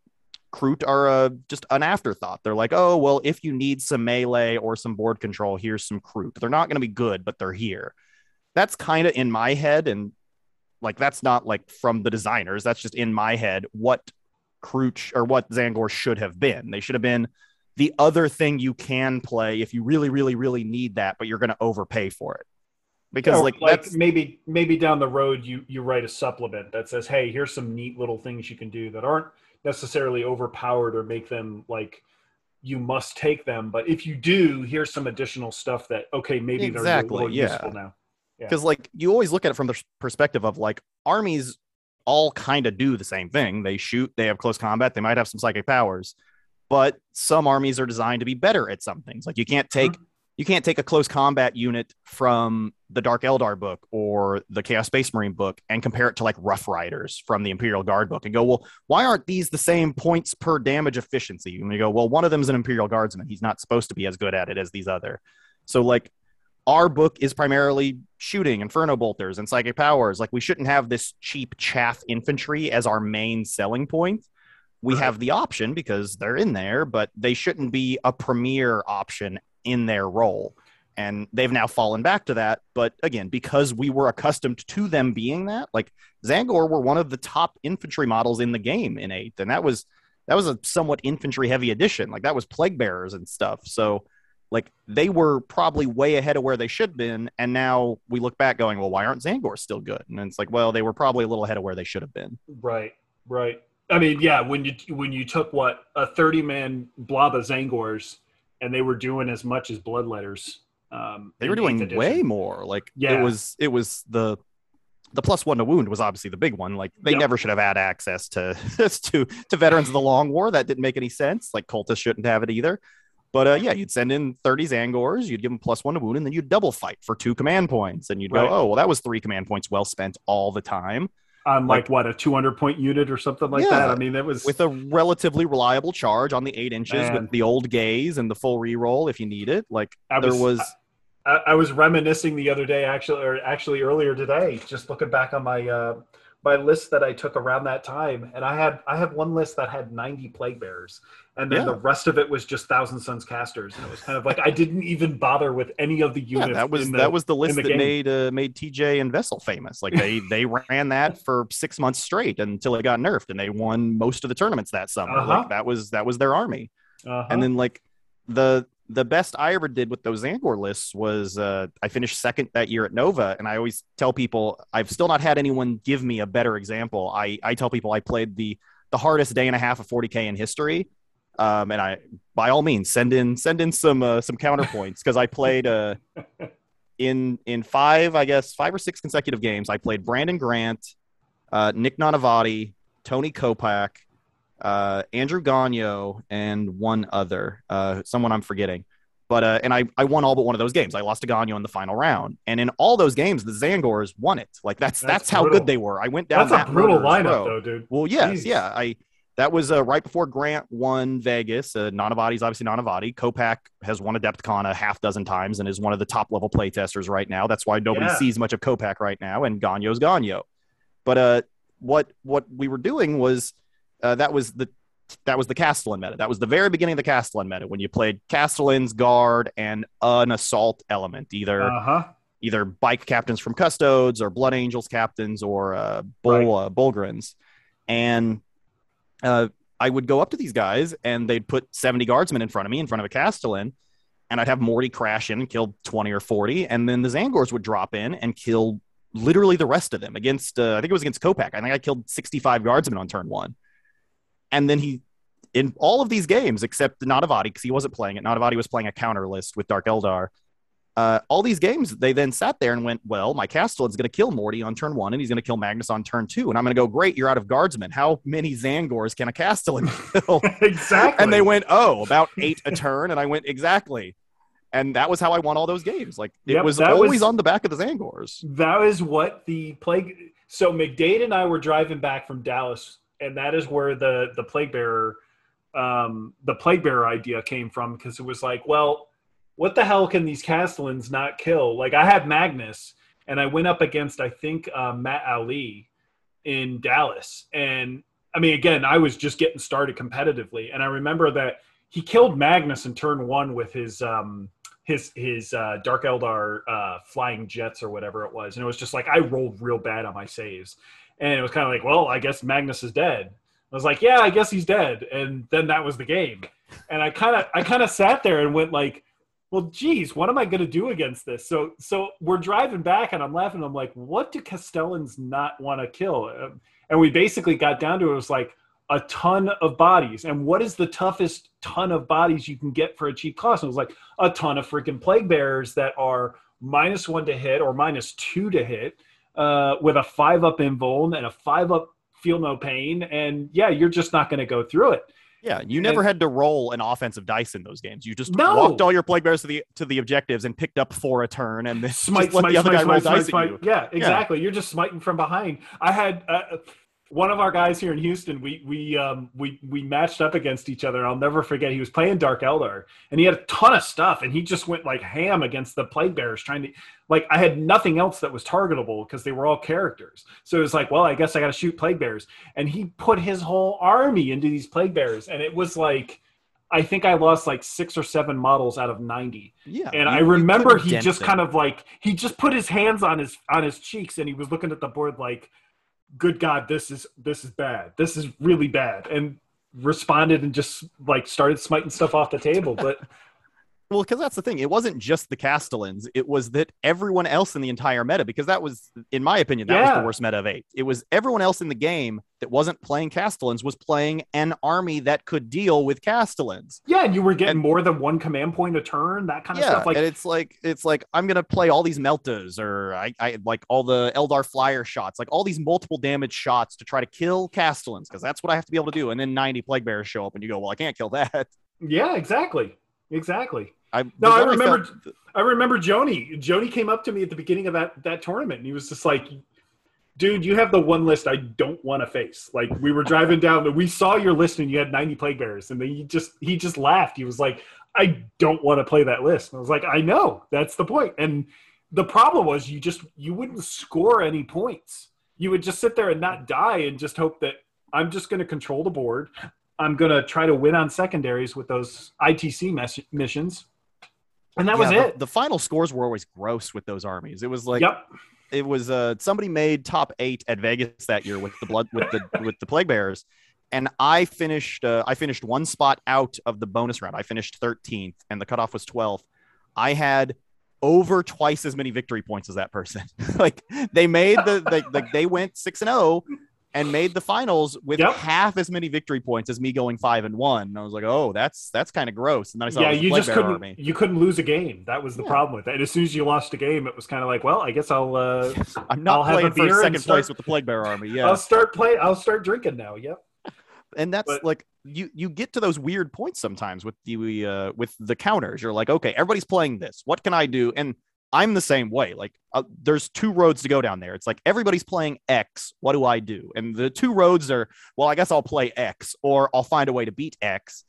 Kroot are uh, just an afterthought. They're like, oh, well, if you need some melee or some board control, here's some Kroot. They're not going to be good, but they're here. That's kind of in my head. And like, that's not like from the designers. That's just in my head what Kroot or what Tzaangor should have been. They should have been the other thing you can play if you really, really, really need that, but you're going to overpay for it. Because like, like maybe maybe down the road you you write a supplement that says, hey, here's some neat little things you can do that aren't necessarily overpowered or make them like you must take them. But if you do, here's some additional stuff that okay, maybe exactly, they're more yeah. useful now. Because yeah. like you always look at it from the perspective of like armies all kind of do the same thing. They shoot, they have close combat, they might have some psychic powers but some armies are designed to be better at some things. Like you can't take mm-hmm. you can't take a close combat unit from the Dark Eldar book or the Chaos Space Marine book and compare it to like Rough Riders from the Imperial Guard book and go, well, why aren't these the same points per damage efficiency? And you go, well, one of them is an Imperial Guardsman. He's not supposed to be as good at it as these other. So like our book is primarily shooting inferno bolters and psychic powers like we shouldn't have this cheap chaff infantry as our main selling point we uh-huh. have the option because they're in there, but they shouldn't be a premier option in their role. And they've now fallen back to that. But again, because we were accustomed to them being that, like Tzaangor were one of the top infantry models in the game in eighth. And that was that was a somewhat infantry heavy edition. Like that was plague bearers and stuff. So like they were probably way ahead of where they should have been. And now we look back going, well, why aren't Tzaangor still good? And it's like, well, they were probably a little ahead of where they should have been. Right, right. I mean, yeah, when you when you took what a thirty man blob of Tzaangors, and they were doing as much as Bloodletters. Um, they were doing way more. Like yeah. it was it was the the plus one to wound was obviously the big one. Like they yep. never should have had access to [laughs] to to veterans of the Long War. That didn't make any sense. Like cultists shouldn't have it either. But uh, yeah, you'd send in 30 Tzaangors, you'd give them plus one to wound, and then you'd double fight for two command points. And you'd right. go, oh, well, that was three command points well spent all the time on like, like, what a 200 point unit or something like yeah, that. I mean, it was with a relatively reliable charge on the eight inches man. with the old gaze and the full reroll if you need it. Like I there was. I, I, was reminiscing the other day, actually, or actually earlier today, just looking back on my uh, my list that I took around that time, and I had I have one list that had 90 plague bearers, and then yeah. the rest of it was just Thousand Sons casters, and it was kind of like I didn't even bother with any of the units. [laughs] Yeah, that was the, that was the list the that game. made uh, made TJ and Vessel famous. Like they they ran that for six months straight until it got nerfed, and they won most of the tournaments that summer. Uh-huh. Like that was that was their army, uh-huh. and then like the the best I ever did with those Tzaangor lists was uh, I finished second that year at Nova, and I always tell people I've still not had anyone give me a better example. I I tell people I played the the hardest day and a half of 40k in history, um, and I by all means send in send in some uh, some counterpoints because I played uh, [laughs] in in five I guess five or six consecutive games. I played Brandon Grant, uh, Nick Nanavati, Tony Kopach, uh, Andrew Gonyo, and one other, uh, someone I'm forgetting. But uh, and I, I won all but one of those games. I lost to Gonyo in the final round, and in all those games, the Tzaangors won it. Like that's that's, That's how brutal. good they were. I went down. That's that a brutal lineup, row. though, dude. Well, yes, Jeez. yeah. I that was uh, right before Grant won Vegas. Uh, Nanavati's obviously Nanavati. Kopach has won Adepticon a half dozen times and is one of the top level playtesters right now. That's why nobody Yeah. sees much of Kopach right now, and Gonyo's Gonyo. But uh, what what we were doing was uh, that was the that was the Castellan meta. That was the very beginning of the Castellan meta when you played Castellan's guard and an assault element, either Uh huh. either bike captains from Custodes or Blood Angels captains or uh, Bull uh, Bullgryns, and uh, I would go up to these guys and they'd put seventy guardsmen in front of me in front of a Castellan, and I'd have Morty crash in and kill twenty or forty, and then the Tzaangors would drop in and kill literally the rest of them against. Uh, I think it was against Kopach. I think I killed sixty-five guardsmen on turn one, and then he. In all of these games, except Nanavati, because he wasn't playing it, Nanavati was playing a counter list with Dark Eldar uh, all these games, they then sat there and went, well, my Castellan's going to kill Morty on turn one, and he's going to kill Magnus on turn two. And I'm going to go, great, you're out of guardsmen. How many Tzaangors can a Castellan [laughs] kill? [laughs] exactly. and they went, oh, about eight a turn. And I went, exactly. And that was how I won all those games. Like it Yep, was always was- on the back of the Tzaangors. That is what the plague. So McDade and I were driving back from Dallas, and that is where the the plague bearer, um, the plague bearer idea came from because it was like, well, what the hell can these Castellans not kill? Like I had Magnus, and I went up against I think uh, Matt Ali in Dallas, and I mean again I was just getting started competitively, and I remember that he killed Magnus in turn one with his um, his his uh, Dark Eldar uh, flying jets or whatever it was, and it was just like I rolled real bad on my saves, and it was kind of like, well, I guess Magnus is dead. I was like, yeah, I guess he's dead, and then that was the game, and I kind of I kind of sat there and went like, well, geez, what am I going to do against this? So so we're driving back, and I'm laughing. I'm like, what do Castellans not want to kill? And we basically got down to it was like a ton of bodies. And what is the toughest ton of bodies you can get for a cheap cost? And it was like a ton of freaking plague bearers that are minus one to hit or minus two to hit uh, with a five up invuln and a five up feel no pain. And yeah, you're just not going to go through it. Yeah, you never had to roll an offensive dice in those games. You just No. walked all your plague bears to the to the objectives and picked up for a turn, and then [laughs] smite, smite, the other smite, guy smite, dice smite, at you. smite. Yeah, exactly. You're just smiting from behind. I had uh, one of our guys here in Houston. We we um we we matched up against each other. I'll never forget. He was playing Dark Elder, and he had a ton of stuff, and he just went like ham against the plague bearers, trying to like I had nothing else that was targetable because they were all characters. So it was like, well, I guess I got to shoot plague bears, and he put his whole army into these plague bears, and it was like. I think I lost like six or seven models out of 90 Yeah, and you- I remember he just them. kind of like he just put his hands on his on his cheeks and he was looking at the board like, "Good God, this is this is bad. This is really bad." And responded and just like started smiting stuff off the table. But Well, because that's the thing. It wasn't just the Castellans. It was that everyone else in the entire meta, because that was, in my opinion, that was the worst meta of eight. It was everyone else in the game that wasn't playing Castellans was playing an army that could deal with Castellans. yeah, and you were getting And- more than one command point a turn, that kind of yeah, stuff. Like and it's like it's like I'm gonna play all these meltas or I, I like all the Eldar flyer shots, like all these multiple damage shots to try to kill Castellans, because that's what I have to be able to do. And then 90 plague bears show up, and you go, well, I can't kill that. yeah, exactly, exactly. I No, I remember- felt- I remember Joni. Joni came up to me at the beginning of that that tournament, and he was just like, "Dude, you have the one list I don't want to face." Like we were driving down, and we saw your list, and you had ninety plague bears, and then he just he just laughed. He was like, "I don't want to play that list." And I was like, "I know, that's the point." And the problem was you just you wouldn't score any points. You would just sit there and not die, and just hope that I'm just going to control the board. I'm going to try to win on secondaries with those ITC mes- missions. And that was yeah, the- it. The, final scores were always gross with those armies. It was like yep. it was uh somebody made top eight at Vegas that year with the blood with the [laughs] with the plague bears, and I finished uh, I finished one spot out of the bonus round. I finished 13th, and the cutoff was 12th. I had over twice as many victory points as that person. [laughs] like they made the like the, they went six and zero oh and made the finals with yep. half as many victory points as me going five and one. And I was like, oh, that's that's kind of gross. And then I saw yeah, you just couldn't army. you couldn't lose a game. That was the yeah. problem with it. And as soon as you lost a game, it was kind of like, well, I guess I'll uh, [laughs] I'm not I'll playing for second start, place with the Plague Bearer army. Yeah, I'll start play. I'll start drinking now. Yep. and that's but, like you you get to those weird points sometimes with the uh, with the counters. You're like, okay, everybody's playing this. What can I do? And I'm the same way. Like, uh, there's two roads to go down there. It's like everybody's playing X. What do I do? And the two roads are, well, I guess I'll play X, or I'll find a way to beat X.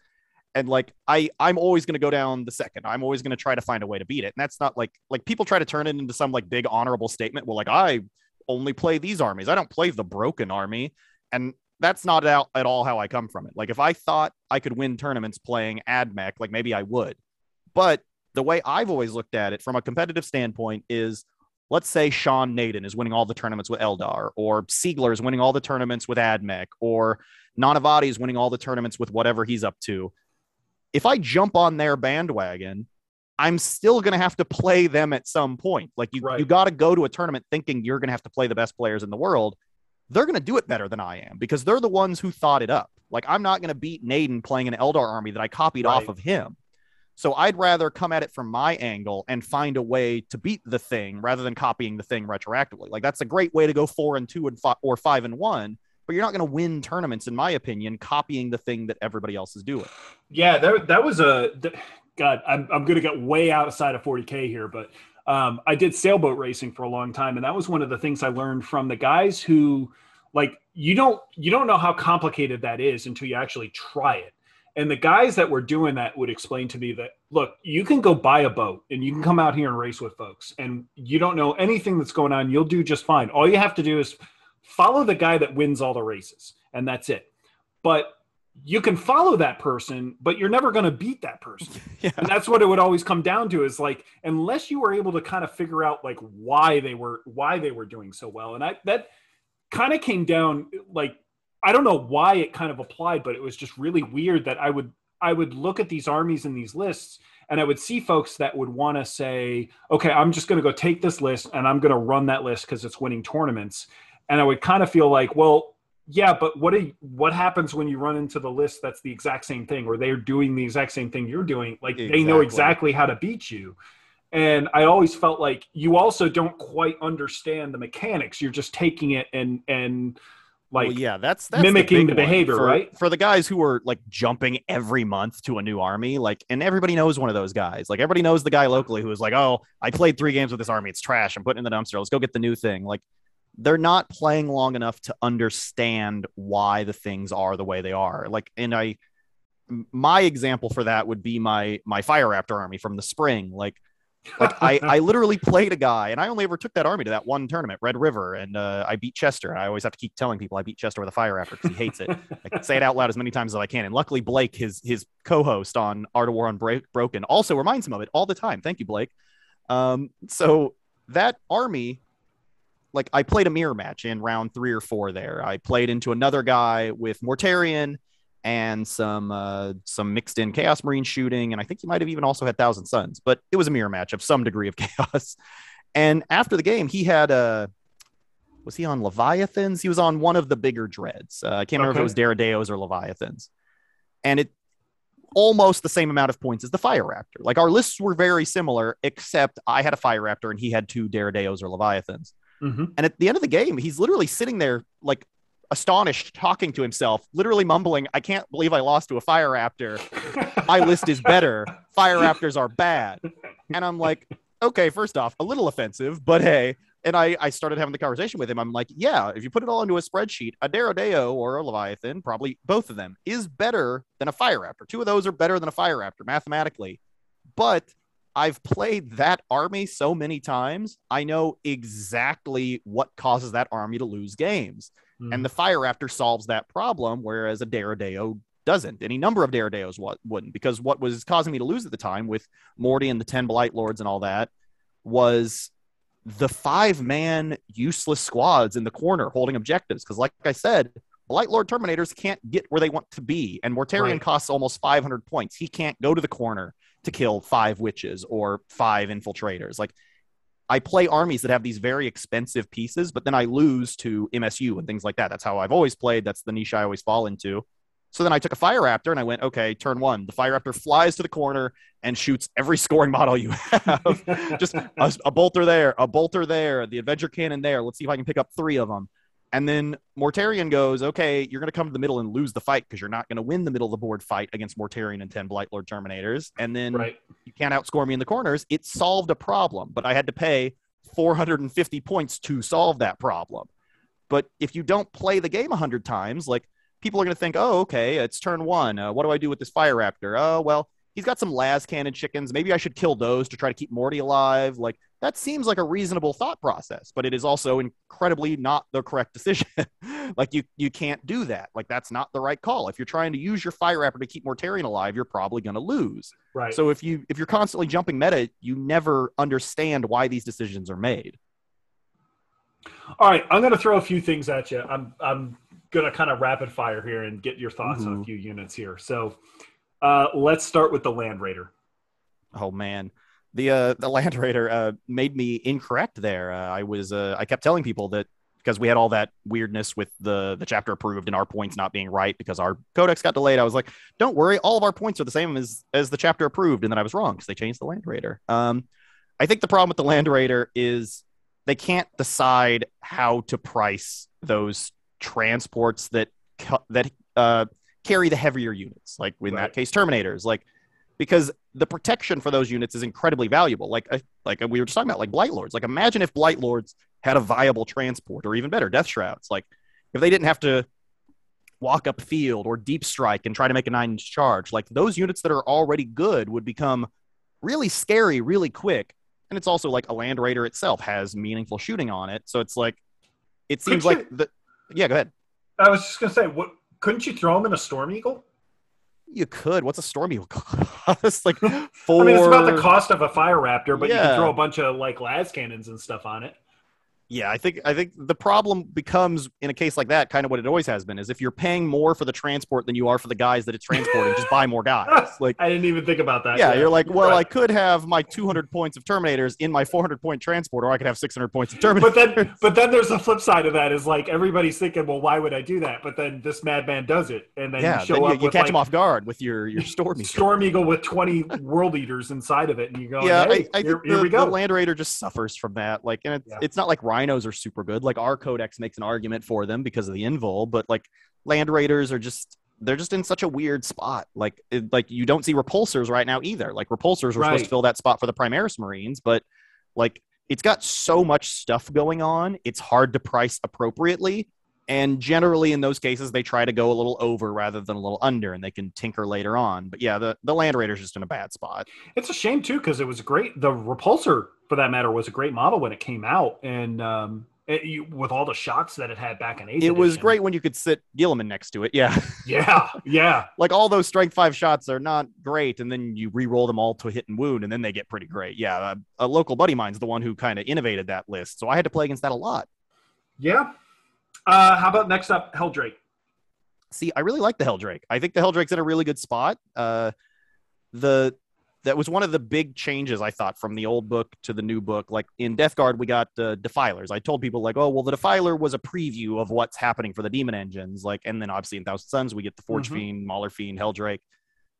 And like, I I'm always going to go down the second. I'm always going to try to find a way to beat it. And that's not like like people try to turn it into some like big honorable statement. Well, like I only play these armies. I don't play the broken army. And that's not at all how I come from it. Like if I thought I could win tournaments playing AdMech, like maybe I would. But the way I've always looked at it from a competitive standpoint is let's say Sean Nayden is winning all the tournaments with Eldar, or Siegler is winning all the tournaments with AdMech, or Nanavati is winning all the tournaments with whatever he's up to. If I jump on their bandwagon, I'm still going to have to play them at some point. Like you, right. you got to go to a tournament thinking you're going to have to play the best players in the world. They're going to do it better than I am because they're the ones who thought it up. Like I'm not going to beat Nayden playing an Eldar army that I copied right. off of him. So I'd rather come at it from my angle and find a way to beat the thing rather than copying the thing retroactively. Like that's a great way to go four and two and five or five and one, but you're not going to win tournaments, in my opinion, copying the thing that everybody else is doing. Yeah, that, that was a God. I'm I'm going to get way outside of 40k here, but um, I did sailboat racing for a long time, and that was one of the things I learned from the guys who like you don't you don't know how complicated that is until you actually try it and the guys that were doing that would explain to me that, look, you can go buy a boat and you can come out here and race with folks, and you don't know anything that's going on. You'll do just fine. All you have to do is follow the guy that wins all the races, and that's it. But you can follow that person, but you're never going to beat that person. [laughs] Yeah. And that's what it would always come down to is like, unless you were able to kind of figure out like why they were, why they were doing so well. And I, that kind of came down like I don't know why it kind of applied, but it was just really weird that I would I would look at these armies and these lists and I would see folks that would want to say, okay, I'm just going to go take this list and I'm going to run that list because it's winning tournaments. And I would kind of feel like, well, yeah, but what you, what happens when you run into the list that's the exact same thing, or they're doing the exact same thing you're doing? Like exactly. they know exactly how to beat you. And I always felt like you also don't quite understand the mechanics. You're just taking it and and like well, yeah that's, that's mimicking the, the behavior for, right? for the guys who are like jumping every month to a new army like and everybody knows one of those guys. Like everybody knows the guy locally who is like oh i played three games with this army. It's trash. I'm putting in the dumpster. Let's go get the new thing. Like they're not playing long enough to understand why the things are the way they are. Like and i my example for that would be my my fire raptor army from the spring. Like like I, [laughs] I literally played a guy, and I only ever took that army to that one tournament, Red River, and uh, I beat Chester. I always have to keep telling people I beat Chester with a fire raptor because he hates it. I can say it out loud as many times as I can. And luckily, Blake, his his co-host on Art of War Unbroken, also reminds him of it all the time. Thank you, Blake. Um, so that army, like I played a mirror match in round three or four. There, I played into another guy with Mortarion and some uh, some mixed in Chaos Marine shooting, and I think he might have even also had Thousand Sons, but it was a mirror match of some degree of [laughs] chaos. And after the game, he had a uh, was he on Leviathans? He was on one of the bigger dreads. Uh, I can't remember okay. if it was Deredeos or Leviathans, and it almost the same amount of points as the Fire Raptor. Like our lists were very similar, except I had a Fire Raptor and he had two Deredeos or Leviathans. Mm-hmm. And at the end of the game, he's literally sitting there like astonished, talking to himself, literally mumbling, I can't believe I lost to a Fire Raptor. My list is better. Fire Raptors are bad. And I'm like, okay, first off, a little offensive, but hey. And I, I started having the conversation with him. I'm like, yeah, if you put it all into a spreadsheet, a Deredeo or a Leviathan, probably both of them, is better than a Fire Raptor. Two of those are better than a Fire Raptor mathematically. But I've played that army so many times, I know exactly what causes that army to lose games. Mm. And the Fire Raptor solves that problem, whereas a Deredeo doesn't. Any number of Deredeos wouldn't, because what was causing me to lose at the time with Morty and the 10 Blight Lords and all that was the five man useless squads in the corner holding objectives. Because, like I said, Blight Lord Terminators can't get where they want to be, and Mortarion Right. costs almost 500 points. He can't go to the corner to kill five Wyches or five infiltrators. Like, I play armies that have these very expensive pieces, but then I lose to MSU and things like that. That's how I've always played. That's the niche I always fall into. So then I took a Fire Raptor and I went, okay, turn one. The Fire Raptor flies to the corner and shoots every [laughs] scoring model you have. Just a, a bolter there, a bolter there, the Avenger Cannon there. Let's see if I can pick up three of them. And then Mortarion goes, okay, you're going to come to the middle and lose the fight because you're not going to win the middle of the board fight against Mortarion and 10 Blight Lord Terminators. And then right. you can't outscore me in the corners. It solved a problem, but I had to pay 450 points to solve that problem. But if you don't play the game 100 times, like people are going to think, oh, okay, it's turn one. Uh, what do I do with this Fire Raptor? Oh, well, he's got some las cannon chickens. Maybe I should kill those to try to keep Morty alive. Like that seems like a reasonable thought process, but it is also incredibly not the correct decision. [laughs] like you you can't do that. Like that's not the right call. If you're trying to use your Fire Raptor to keep Mortarion alive, you're probably going to lose. Right. So if you if you're constantly jumping meta, you never understand why these decisions are made. All right, I'm going to throw a few things at you. I'm I'm going to kind of rapid fire here and get your thoughts on a mm-hmm. few units here. So, uh, let's start with the Land Raider. Oh man, the uh, the Land Raider uh, made me incorrect there. Uh, I was uh, I kept telling people that because we had all that weirdness with the the chapter approved and our points not being right because our codex got delayed. I was like, don't worry, all of our points are the same as as the chapter approved, and then I was wrong because they changed the Land Raider. Um, I think the problem with the Land Raider is they can't decide how to price those transports that that uh, carry the heavier units, like in Right. that case, Terminators, like because the protection for those units is incredibly valuable. Like like we were just talking about, like Blight Lords. Like imagine if Blight Lords had a viable transport, or even better, Death Shrouds. Like if they didn't have to walk up field or deep strike and try to make a nine inch charge. Like those units that are already good would become really scary really quick. And it's also like a Land Raider itself has meaningful shooting on it. So it's like, it seems Could like the. Yeah, go ahead. I was just going to say, what couldn't you throw him in a Storm Eagle? You could. What's a Storm Eagle cost? [laughs] like four. I mean, it's about the cost of a Fire Raptor, but you can throw a bunch of like las cannons and stuff on it. Yeah, I think I think the problem becomes in a case like that, kind of what it always has been, is if you're paying more for the transport than you are for the guys that it's transporting, just buy more [laughs] guys. Like, I didn't even think about that. yeah, you're like, well, I could have my 200 points of Terminators in my 400 point transport, or I could have 600 points of Terminators. but then [laughs] but then there's the flip side of that is like everybody's thinking well why would i do that but then this madman does it and then yeah, you show then you, up you catch like them off guard with your your [laughs] storm. Eagle. storm eagle with 20 world eaters inside of it and you go yeah, hey, I, I here, here the, we go the Land Raider just suffers from that. Like, and it's, Yeah. it's not like rhinos are super good. Like our codex makes an argument for them because of the invul, but like Land Raiders are just they're just in such a weird spot. Like, it, like you don't see repulsors right now either. Like repulsors were supposed to fill that spot for the Primaris Marines, but like it's got so much stuff going on. It's hard to price appropriately. And generally, in those cases, they try to go a little over rather than a little under, and they can tinker later on. But yeah, the, the Land Raider's just in a bad spot. it's a shame too because it was great the repulsor for that matter was a great model when it came out and um it, you, with all the shots that it had back in eighth It was edition. great when you could sit Guilliman next to it. Yeah. [laughs] yeah yeah like all those strength five shots are not great. And then you re roll them all to hit and wound, and then they get pretty great. Yeah. A, a local buddy of mine's the one who kind of innovated that list. So I had to play against that a lot. yeah uh how about next up helldrake See, I really like the Helldrake. I think the Helldrake's in a really good spot. Uh, the that was one of the big changes I thought from the old book to the new book. Like in Death Guard, we got uh, Defilers. I told people like, oh well, the Defiler was a preview of what's happening for the Demon Engines. Like, and then obviously in Thousand Sons, we get the Forge Mhm. Fiend, Mauler Fiend, Helldrake.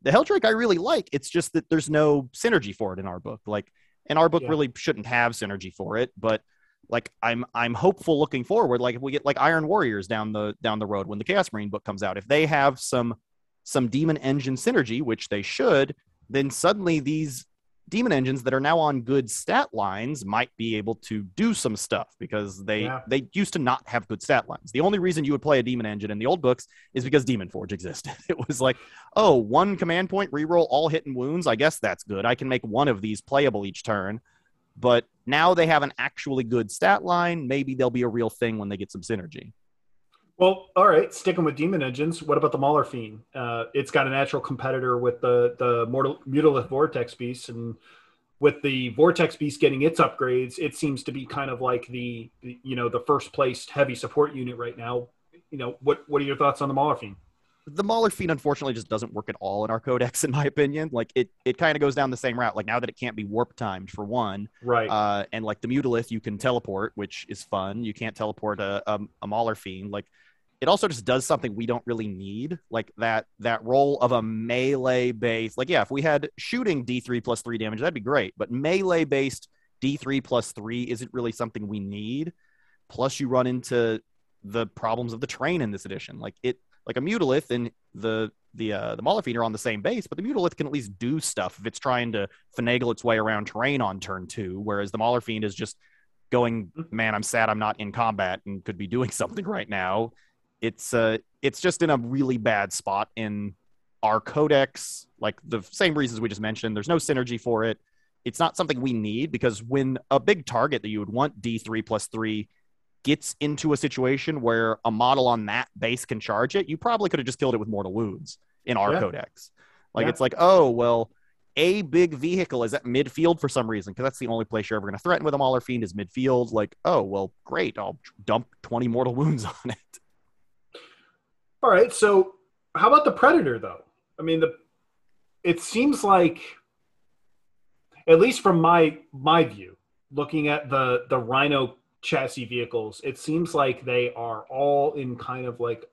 The Helldrake I really like. It's just that there's no synergy for it in our book. Like, and our book Yeah. really shouldn't have synergy for it, but like I'm I'm hopeful looking forward. Like if we get like Iron Warriors down the down the road when the Chaos Marine book comes out, if they have some some demon engine synergy, which they should, then suddenly these demon engines that are now on good stat lines might be able to do some stuff because they Yeah. they used to not have good stat lines. The only reason you would play a demon engine in the old books is because Demon Forge existed. [laughs] It was like, oh, one command point, reroll all hit and wounds. I guess that's good. I can make one of these playable each turn. But now they have an actually good stat line. Maybe they'll be a real thing when they get some synergy. Well, all right. Sticking with demon engines, what about the Mauler Fiend? Uh, it's got a natural competitor with the the Mortal, Mutalith Vortex Beast, and with the Vortex Beast getting its upgrades, it seems to be kind of like the, you know the first placed heavy support unit right now. you know, what what are your thoughts on the Mauler Fiend? The Mauler Fiend unfortunately just doesn't work at all in our codex, in my opinion. Like it, it kind of goes down the same route. Like now that it can't be warp timed for one, right? Uh, and like the Mutalith, you can teleport, which is fun. You can't teleport a, a, a Mauler Fiend. Like it also just does something we don't really need, like that that role of a melee base. Like yeah, if we had shooting D three plus three damage, that'd be great. But melee based D three plus three isn't really something we need. Plus, you run into the problems of the train in this edition. Like it like a Mutalith and the the uh, the Fiend are on the same base, but the Mutalith can at least do stuff if it's trying to finagle its way around terrain on turn two, whereas the Mauler Fiend is just going, man, I'm sad I'm not in combat and could be doing [laughs] something right now. It's uh it's just in a really bad spot in our codex, like the same reasons we just mentioned. There's no synergy for it. It's not something we need because when a big target that you would want D3 plus three gets into a situation where a model on that base can charge it, you probably could have just killed it with mortal wounds in our yeah. codex. Like yeah. it's like, oh well, a big vehicle is at midfield for some reason because that's the only place you're ever going to threaten with a Mauler Fiend is midfield. Like, oh well, great, I'll dump twenty mortal wounds [laughs] on it. All right, so how about the Predator though? I mean, the it seems like, at least from my my view, looking at the the Rhino chassis vehicles, it seems like they are all in kind of like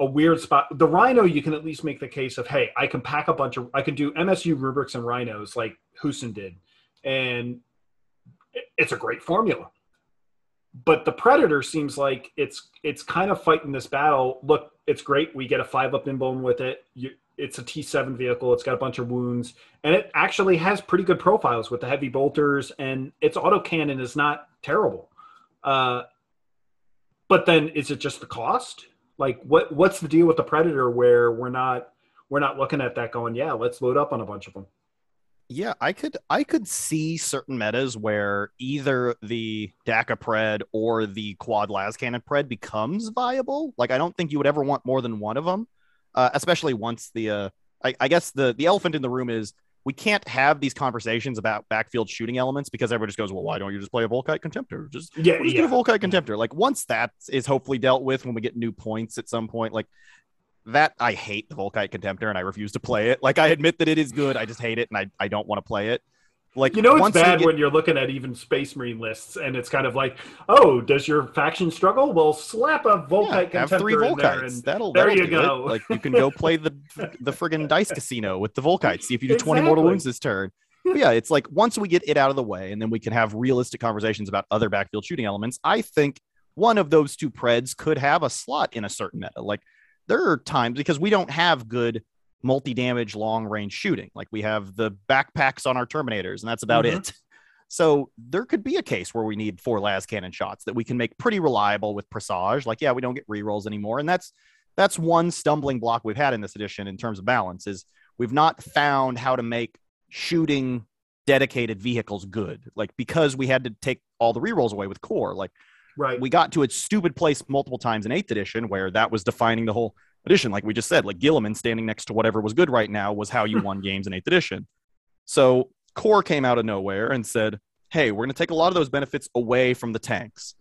a weird spot. The Rhino, you can at least make the case of, hey, I can pack a bunch of, I can do MSU rubrics and Rhinos like Huson did, and it's a great formula. But the Predator seems like it's it's kind of fighting this battle. Look, it's great. We get a five up invuln with it. You, it's a T7 vehicle. It's got a bunch of wounds, and it actually has pretty good profiles with the heavy bolters, and its autocannon is not terrible. Uh, but then, is it just the cost? Like, what what's the deal with the Predator where we're not we're not looking at that going, yeah, let's load up on a bunch of them. Yeah, I could I could see certain metas where either the Dakka Pred or the Quad Las Cannon Pred becomes viable. Like I don't think you would ever want more than one of them uh, especially once the uh, I, I, guess the the elephant in the room is we can't have these conversations about backfield shooting elements because everyone just goes, well, why don't you just play a Volkite Contemptor? Just yeah, just yeah. get a Volkite Contemptor. Like once that is hopefully dealt with when we get new points at some point, like that I hate the Volkite Contemptor and I refuse to play it. Like I admit that it is good, I just hate it and I, I don't want to play it. Like you know, it's bad get... when you're looking at even Space Marine lists, and it's kind of like, oh, does your faction struggle? Well, slap a Volkite yeah, have three Volkites. There that'll there that'll you go. It. Like you can go play the [laughs] the friggin' dice casino with the Volkites. See if you do exactly. 20 mortal wounds this turn. But yeah, it's like once we get it out of the way, and then we can have realistic conversations about other backfield shooting elements. I think one of those two preds could have a slot in a certain meta. Like there are times because we don't have good multi damage long range shooting. Like we have the backpacks on our Terminators, and that's about mm-hmm. it. [laughs] So there could be a case where we need four las cannon shots that we can make pretty reliable with presage. Like, yeah, we don't get rerolls anymore. And that's that's one stumbling block we've had in this edition in terms of balance is we've not found how to make shooting dedicated vehicles good. Like because we had to take all the rerolls away with core. Like right. we got to a stupid place multiple times in eighth edition where that was defining the whole edition. Like we just said, like Guilliman standing next to whatever was good right now was how you [laughs] won games in eighth edition. So Core came out of nowhere and said, hey, we're going to take a lot of those benefits away from the tanks.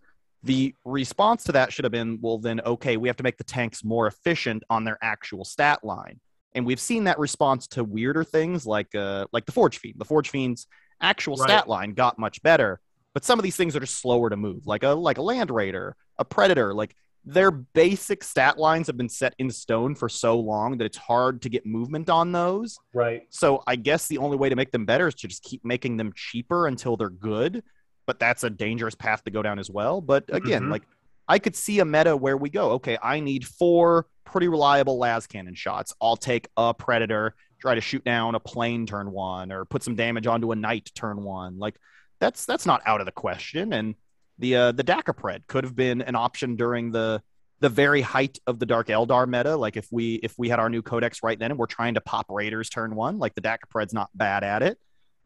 The response to that should have been, well, then, okay, we have to make the tanks more efficient on their actual stat line. And we've seen that response to weirder things like uh, like the Forge Fiend. The Forge Fiend's actual right. stat line got much better, but some of these things are just slower to move, like a like a Land Raider, a Predator. Like their basic stat lines have been set in stone for so long that it's hard to get movement on those. Right. So I guess the only way to make them better is to just keep making them cheaper until they're good. But that's a dangerous path to go down as well. But again, mm-hmm. like I could see a meta where we go, okay, I need four pretty reliable las cannon shots. I'll take a predator, try to shoot down a plane turn one, or put some damage onto a knight turn one. Like that's that's not out of the question. And the uh, the Dakka Pred could have been an option during the the very height of the Dark Eldar meta. Like if we if we had our new codex right then and we're trying to pop Raiders turn one, like the Dakka Pred's not bad at it.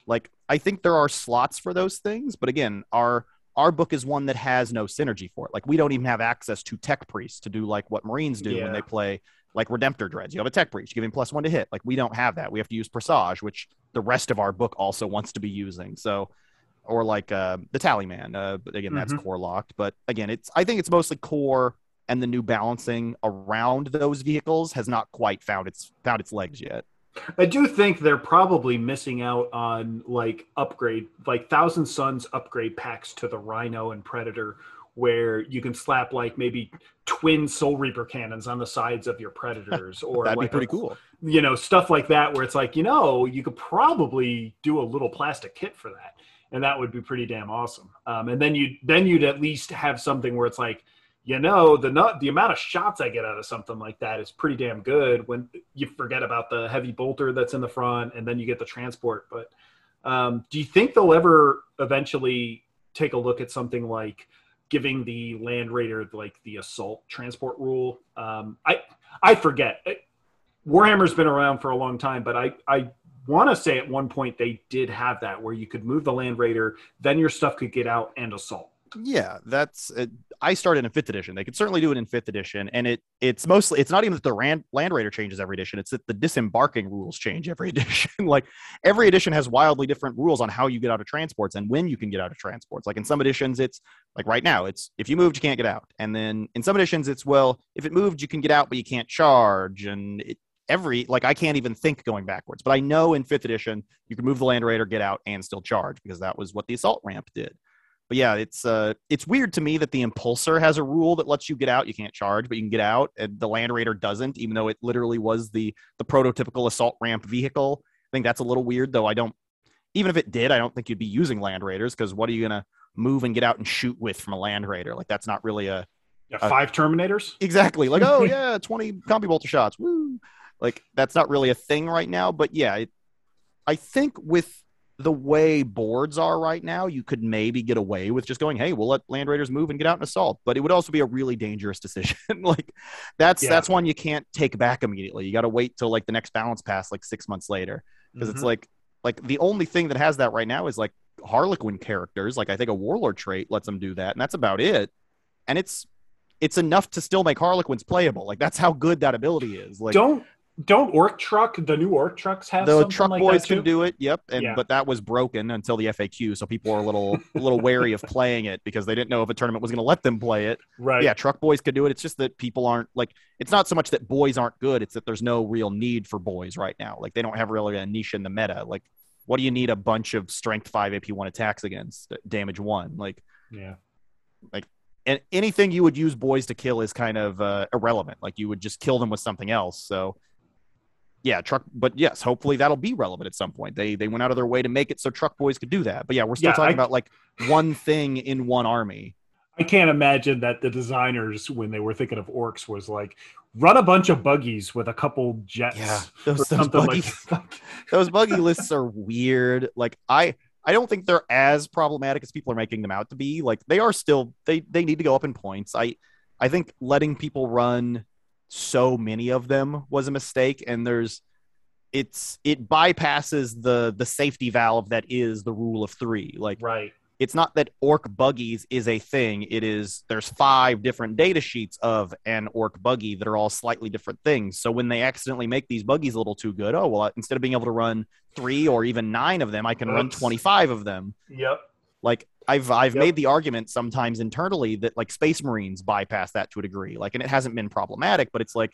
Like I think there are slots for those things, but again, our our book is one that has no synergy for it. Like we don't even have access to tech priests to do like what Marines do yeah. when they play like Redemptor Dreads. You have a tech priest, you give him plus one to hit. Like we don't have that. We have to use Presage, which the rest of our book also wants to be using. So or like uh, the Tally Man. Uh, again, that's mm-hmm. core locked. But again, it's I think it's mostly core and the new balancing around those vehicles has not quite found its found its legs yet. I do think they're probably missing out on like upgrade, like Thousand Sons upgrade packs to the Rhino and Predator, where you can slap like maybe twin Soul Reaper cannons on the sides of your Predators, [laughs] or That'd like be pretty cool. you know stuff like that, where it's like you know you could probably do a little plastic kit for that, and that would be pretty damn awesome. Um, and then you then you'd at least have something where it's like you know the nut the amount of shots I get out of something like that is pretty damn good when you forget about the heavy bolter that's in the front and then you get the transport. But um, do you think they'll ever eventually take a look at something like giving the Land Raider like the assault transport rule? Um, I I forget. Warhammer's been around for a long time, but I I want to say at one point they did have that where you could move the Land Raider, then your stuff could get out and assault. Yeah, that's. Uh, I started in fifth edition. They could certainly do it in fifth edition, and it it's mostly it's not even that the Land Raider changes every edition. It's that the disembarking rules change every [laughs] edition. like every edition has wildly different rules on how you get out of transports and when you can get out of transports. Like in some editions, it's like right now, it's if you moved, you can't get out, and then in some editions, it's well, if it moved, you can get out, but you can't charge, and it, every like I can't even think going backwards. But I know in fifth edition, you can move the Land Raider, get out, and still charge because that was what the assault ramp did but yeah, it's uh, it's weird to me that the Impulsor has a rule that lets you get out. You can't charge, but you can get out, and the Land Raider doesn't, even though it literally was the the prototypical assault ramp vehicle. I think that's a little weird, though. I don't, even if it did, I don't think you'd be using Land Raiders because what are you gonna move and get out and shoot with from a Land Raider? Like that's not really a Yeah, Uh, five Terminators. exactly like oh [laughs] yeah, twenty combi bolter shots, woo! Like that's not really a thing right now. But yeah, it, I think with the way boards are right now, you could maybe get away with just going, "Hey, we'll let Land Raiders move and get out and assault." But it would also be a really dangerous decision. [laughs] like that's Yeah. that's one you can't take back immediately. You got to wait till like the next balance pass, like six months later, because it's Mhm. like like the only thing that has that right now is like Harlequin characters. Like I think a Warlord trait lets them do that, and that's about it. And it's it's enough to still make Harlequins playable. Like that's how good that ability is. Like don't don't ork truck the new ork trucks have the truck like boys that can do it yep and Yeah. but that was broken until the faq so people were a little a little wary of playing it because they didn't know if a tournament was going to let them play it right yeah truck boys could do it it's just that people aren't like it's not so much that boys aren't good it's that there's no real need for boys right now like they don't have really a niche in the meta like what do you need a bunch of strength 5 ap1 attacks against damage 1 like yeah Like and anything you would use boys to kill is kind of uh, irrelevant. Like you would just kill them with something else. So, yeah, truck. But yes, hopefully that'll be relevant at some point. They they went out of their way to make it so truck boys could do that. But yeah, we're still Yeah, talking I- about like one thing in one army. I can't imagine that the designers, when they were thinking of orks, was like run a bunch of buggies with a couple jets. Yeah, those, those buggy [laughs] like [laughs] those buggy lists are weird. Like I I don't think they're as problematic as people are making them out to be. Like they are still they they need to go up in points. I I think letting people run so many of them was a mistake and there's it's it bypasses the the safety valve that is the rule of 3. Like right. it's not that ork buggies is a thing it is there's five different data sheets of an ork buggy that are all slightly different things so when they accidentally make these buggies a little too good oh well instead of being able to run three or even nine of them i can run 25 of them Yep. like i've i've Yep. made the argument sometimes internally that like space marines bypass that to a degree like and it hasn't been problematic but it's like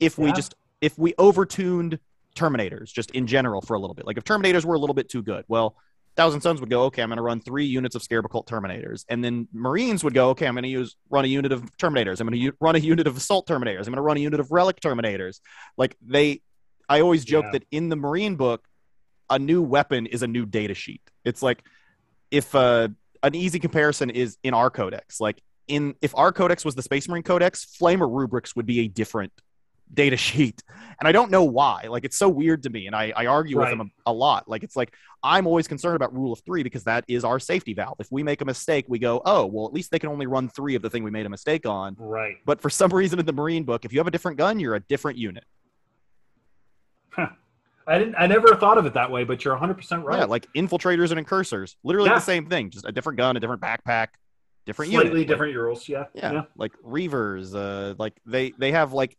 if we just if we overtuned terminators just in general for a little bit like if terminators were a little bit too good well Thousand Sons would go, okay, I'm going to run three units of Scarab Occult Terminators, and then Marines would go, okay, I'm going to use run a unit of Terminators. I'm going to u- run a unit of Assault Terminators. I'm going to run a unit of Relic Terminators. Like they, I always joke Yeah. that in the Marine book, a new weapon is a new data sheet. It's like if uh, an easy comparison is in our codex, like in if our codex was the Space Marine codex, Flamer rubrics would be a different data sheet. And i don't know why. Like it's so weird to me and i, I argue Right. with them a, a lot. Like it's like i'm always concerned about rule of three because that is our safety valve. If we make a mistake we go oh well at least they can only run three of the thing we made a mistake on. Right. but for some reason in the marine book if you have a different gun you're a different unit I didn't. I never thought of it that way, but you're 100 percent right. yeah like infiltrators and incursors literally Yeah. the same thing just a different gun a different backpack different Slightly unit Like, different rules. Yeah. yeah, like reivers uh like they they have like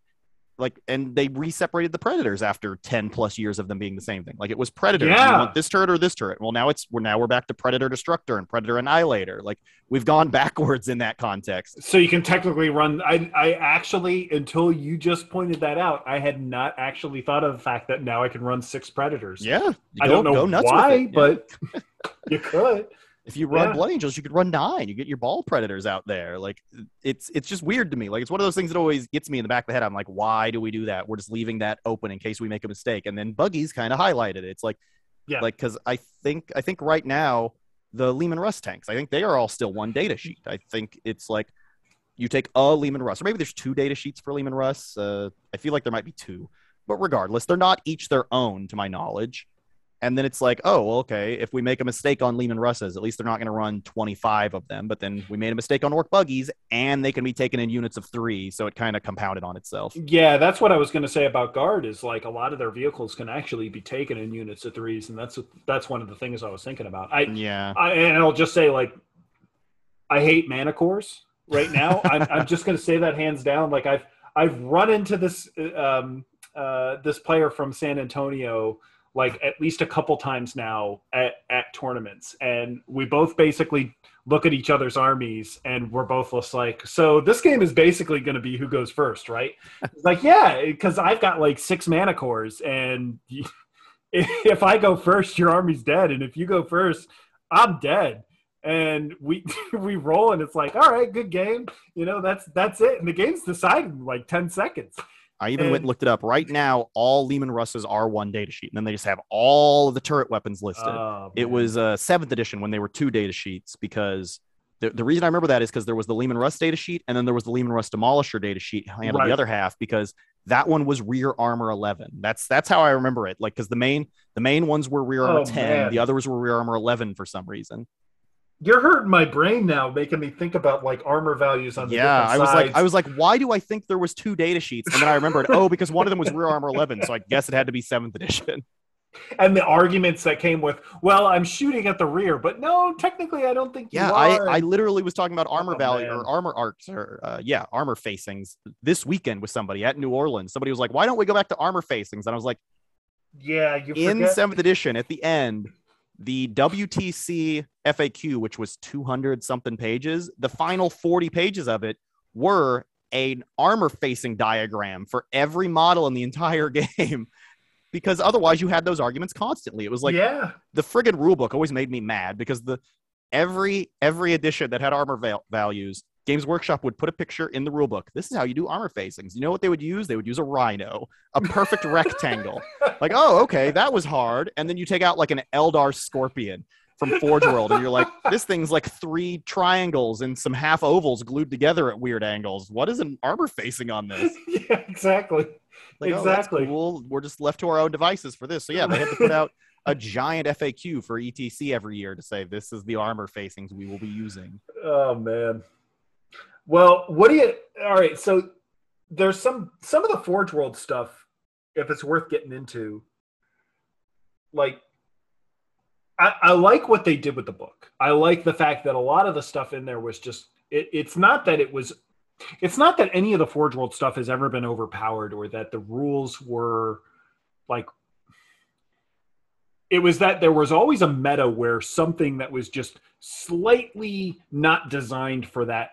like and they re-separated the predators after 10 plus years of them being the same thing like it was predator Yeah. you want this turret or this turret well now it's we're now we're back to predator destructor and predator annihilator like we've gone [laughs] backwards in that context So you can technically run. I, I actually, until you just pointed that out, I had not actually thought of the fact that now I can run six predators. yeah I go- don't know go nuts with why. Yeah. but [laughs] you could. If you run Yeah. blood angels you could run nine. You get your ball predators out there. Like it's it's just weird to me. Like it's one of those things that always gets me in the back of the head. I'm like why do we do that? We're just leaving that open in case we make a mistake. And then buggies kind of highlighted it. It's like Yeah. like because i think i think right now the leman russ tanks i think they are all still one data sheet. I think it's like you take a leman russ or maybe there's two data sheets for leman russ. Uh, i feel like there might be two. But regardless they're not each their own to my knowledge and then it's like, oh, well, okay, if we make a mistake on Leman Russes, at least they're not going to run 25 of them. But then we made a mistake on Ork Buggies, and they can be taken in units of three. So it kind of compounded on itself. Yeah, that's what I was going to say about guard. Is like a lot of their vehicles can actually be taken in units of threes, and that's that's one of the things I was thinking about. I, Yeah. I and I'll just say like, I hate Manticores right now. [laughs] I'm, I'm just going to say that hands down. Like I've I've run into this um, uh, this player from San Antonio like at least a couple times now at, at tournaments. And we both basically look at each other's armies and we're both just like so this game is basically going to be who goes first right? [laughs] Like yeah because i've got like six Manticores and [laughs] if i go first your army's dead. And if you go first i'm dead. And we [laughs] we roll and it's like all right good game. You know that's that's it. And the game's decided in like 10 seconds I even went and looked it up. Right now, all Leman Russ's are one data sheet. And then they just have all of the turret weapons listed. Oh, it was uh, seventh edition when they were two data sheets because the, the reason I remember that is because there was the Leman Russ data sheet and then there was the Leman Russ Demolisher data sheet handled Right. the other half because that one was rear armor 11. That's that's how I remember it. Like because the main the main ones were rear armor Oh, 10, man. the others were rear armor 11 for some reason. You're hurting my brain now, making me think about like armor values on the Yeah, I was like. I was like why do I think there was two data sheets and then I remembered oh because one of them was rear armor 11 so I guess it had to be 7th edition. [laughs] and the arguments that came with, well, I'm shooting at the rear, but no, technically, I don't think you Yeah, are. I, I literally was talking about armor Oh, value man. or armor arcs or uh, yeah, armor facings this weekend with somebody at New Orleans. Somebody was like, "Why don't we go back to armor facings?" And I was like, yeah, you in forget. seventh edition at the end, the WTC FAQ, which was 200 something pages, the final 40 pages of it were an armor facing diagram for every model in the entire [laughs] game. Because otherwise, you had those arguments constantly. It was like yeah, the friggin' rulebook always made me mad because the every every edition that had armor val- values, Games Workshop would put a picture in the rulebook. This is how you do armor facings. You know what they would use? They would use a rhino, a perfect rectangle. [laughs] Like, oh, okay, that was hard. And then you take out like an Eldar scorpion from Forge World, and you're like, this thing's like three triangles and some half ovals glued together at weird angles. What is an armor facing on this? [laughs] yeah, exactly. Like, oh, Exactly. cool. We're just left to our own devices for this. So yeah, they had to put out a [laughs] giant FAQ for ETC every year to say this is the armor facings we will be using. Oh man. Well, what do you? All right, so there's some some of the Forge World stuff. If it's worth getting into, like, I, I like what they did with the book. I like the fact that a lot of the stuff in there was just. It, it's not that it was. It's not that any of the Forge World stuff has ever been overpowered or that the rules were like it was that there was always a meta where something that was just slightly not designed for that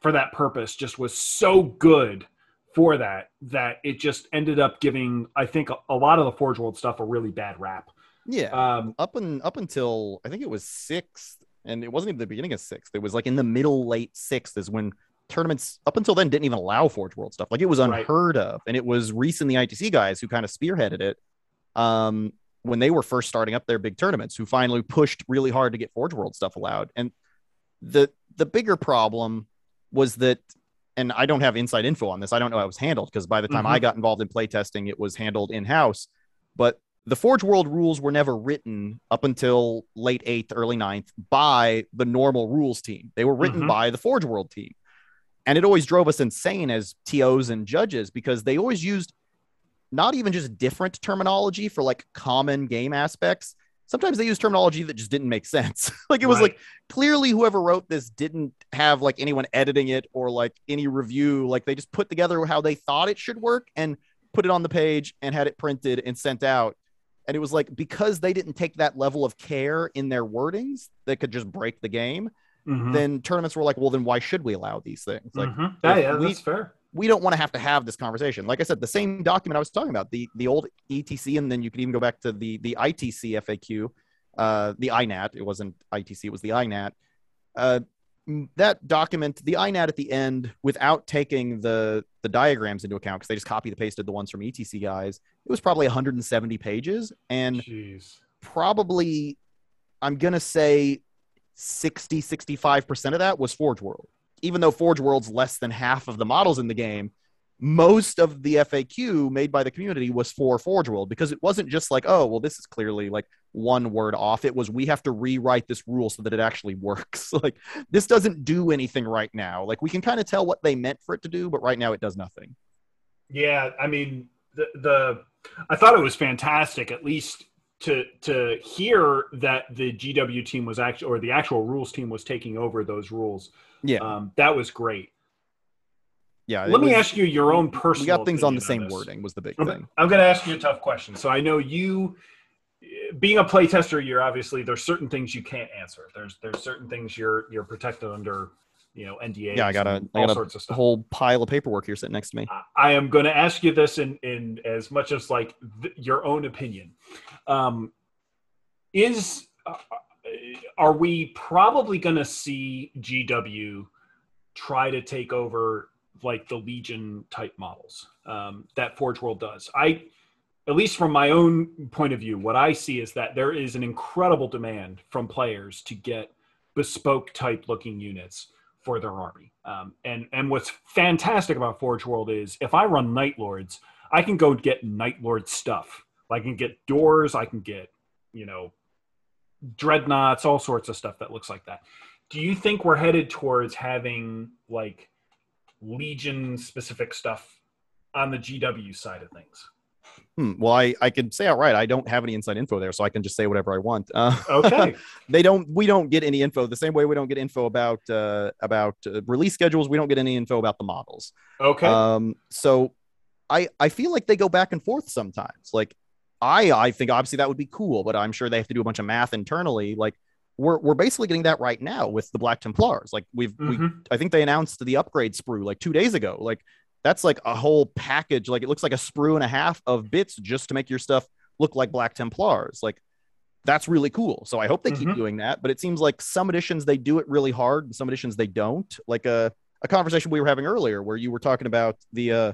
for that purpose just was so good for that that it just ended up giving I think a, a lot of the Forge World stuff a really bad rap. Yeah. Um, up and up until I think it was sixth, and it wasn't even the beginning of sixth. It was like in the middle late sixth is when tournaments up until then didn't even allow Forge World stuff. Like it was Right. unheard of. And it was Reece and the ITC guys who kind of spearheaded it. Um, when they were first starting up their big tournaments, who finally pushed really hard to get Forge World stuff allowed. And the the bigger problem was that, and I don't have inside info on this. I don't know how it was handled because by the time Mhm. I got involved in playtesting, it was handled in house. But the Forge World rules were never written up until late eighth, early ninth by the normal rules team. They were written Mhm. by the Forge World team. And it always drove us insane as TOs and judges because they always used not even just different terminology for like common game aspects. Sometimes they use terminology that just didn't make sense. [laughs] like it was Right. like clearly whoever wrote this didn't have like anyone editing it or like any review. Like they just put together how they thought it should work. And put it on the page and had it printed and sent out. And it was like because they didn't take that level of care in their wordings that could just break the game, Mhm. then tournaments were like, well, then why should we allow these things? Like, Mhm. yeah, yeah, we- that's fair. We don't want to have to have this conversation. Like I said, the same document I was talking about, the the old ETC, and then you could even go back to the the ITC FAQ, uh, the INAT. It wasn't ITC, it was the INAT. Uh, that document, the INAT at the end, without taking the the diagrams into account, because they just copy and pasted the ones from ETC guys, it was probably 170 pages, and Jeez. probably I'm gonna say 60, 65% of that was Forge World. Even though Forge World's less than half of the models in the game, most of the FAQ made by the community was for Forge World because it wasn't just like, oh, well, this is clearly like one word off. It was we have to rewrite this rule so that it actually works. [laughs] like this doesn't do anything right now. Like we can kind of tell what they meant for it to do, but right now it does nothing. Yeah, I mean the the I thought it was fantastic at least to to hear that the GW team was actually or the actual rules team was taking over those rules. Yeah. Um, that was great. yeah. Let me was- ask you your own personal. We got things on the same this. wording was the big thing. I'm going to ask you a tough question. So I know you, being a playtester, you're obviously there's certain things you can't answer. There's there's certain things you're you're protected under, you know, NDAs. Yeah, I got a- and I all got sorts of stuff. whole pile of paperwork here sitting next to me. I- I am going to ask you this in in as much as like th- your own opinion. Um, is uh, are we probably going to see GW try to take over like the Legion type models um, that Forge World does? I, at least from my own point of view, what I see is that there is an incredible demand from players to get bespoke type looking units for their army. Um, and and what's fantastic about Forge World is if I run Night Lords, I can go get Night Lord stuff. I can get doors. I can get you know dreadnoughts, all sorts of stuff that looks like that. Do you think we're headed towards having like Legion specific stuff on the GW side of things? Hmm, well, I, I could say outright, I don't have any inside info there, so I can just say whatever I want. Uh, Okay. [laughs] they don't. We don't get any info the same way we don't get info about uh, about uh, release schedules. We don't get any info about the models. okay. Um, so I I feel like they go back and forth sometimes. Like I I think obviously that would be cool, but I'm sure they have to do a bunch of math internally. Like we're we're basically getting that right now with the Black Templars. Like we've we Mhm. I think they announced the upgrade sprue like two days ago. Like that's like a whole package. Like it looks like a sprue and a half of bits just to make your stuff look like Black Templars. Like that's really cool. So I hope they keep Mhm. doing that. But it seems like some editions they do it really hard, and some editions they don't. Like a a conversation we were having earlier where you were talking about the uh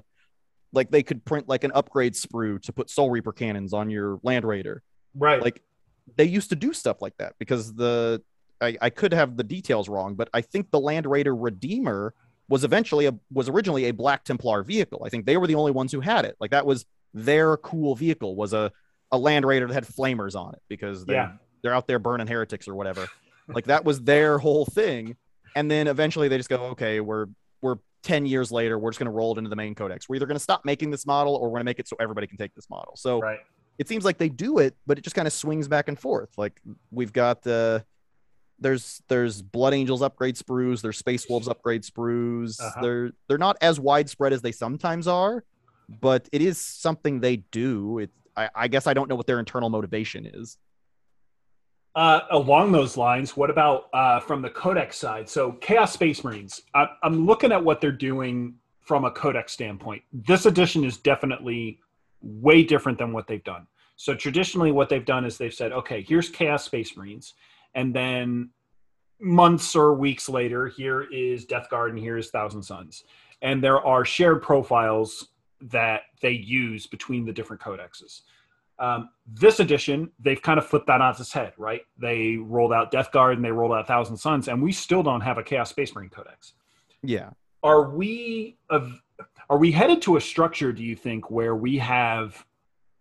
like they could print like an upgrade sprue to put Soul Reaper cannons on your Land Raider right. like they used to do stuff like that because the I, I could have the details wrong, but I think the Land Raider Redeemer was eventually a was originally a Black Templar vehicle. I think they were the only ones who had it. Like that was their cool vehicle was a a Land Raider that had flamers on it because they Yeah. they're out there burning heretics or whatever. like that was their whole thing. And then eventually they just go, okay, we're we're 10 years later, we're just going to roll it into the main codex. We're either going to stop making this model or we're going to make it so everybody can take this model. So right. it seems like they do it, but it just kind of swings back and forth. Like we've got the there's there's Blood Angels upgrade sprues, there's Space Wolves upgrade sprues. Uh-huh. They're they're not as widespread as they sometimes are, but it is something they do. It I, I guess I don't know what their internal motivation is. Uh, along those lines, what about uh, from the Codex side? So, Chaos Space Marines. I, I'm looking at what they're doing from a Codex standpoint. This edition is definitely way different than what they've done. So, traditionally, what they've done is they've said, okay, here's Chaos Space Marines. And then months or weeks later, here is Death Guard and here's Thousand Sons. And there are shared profiles that they use between the different codexes. Um, this edition, they've kind of flipped that on its head, right? They rolled out Death Guard and they rolled out Thousand Sons, and we still don't have a Chaos Space Marine Codex. Yeah. Are we of are we headed to a structure? Do you think where we have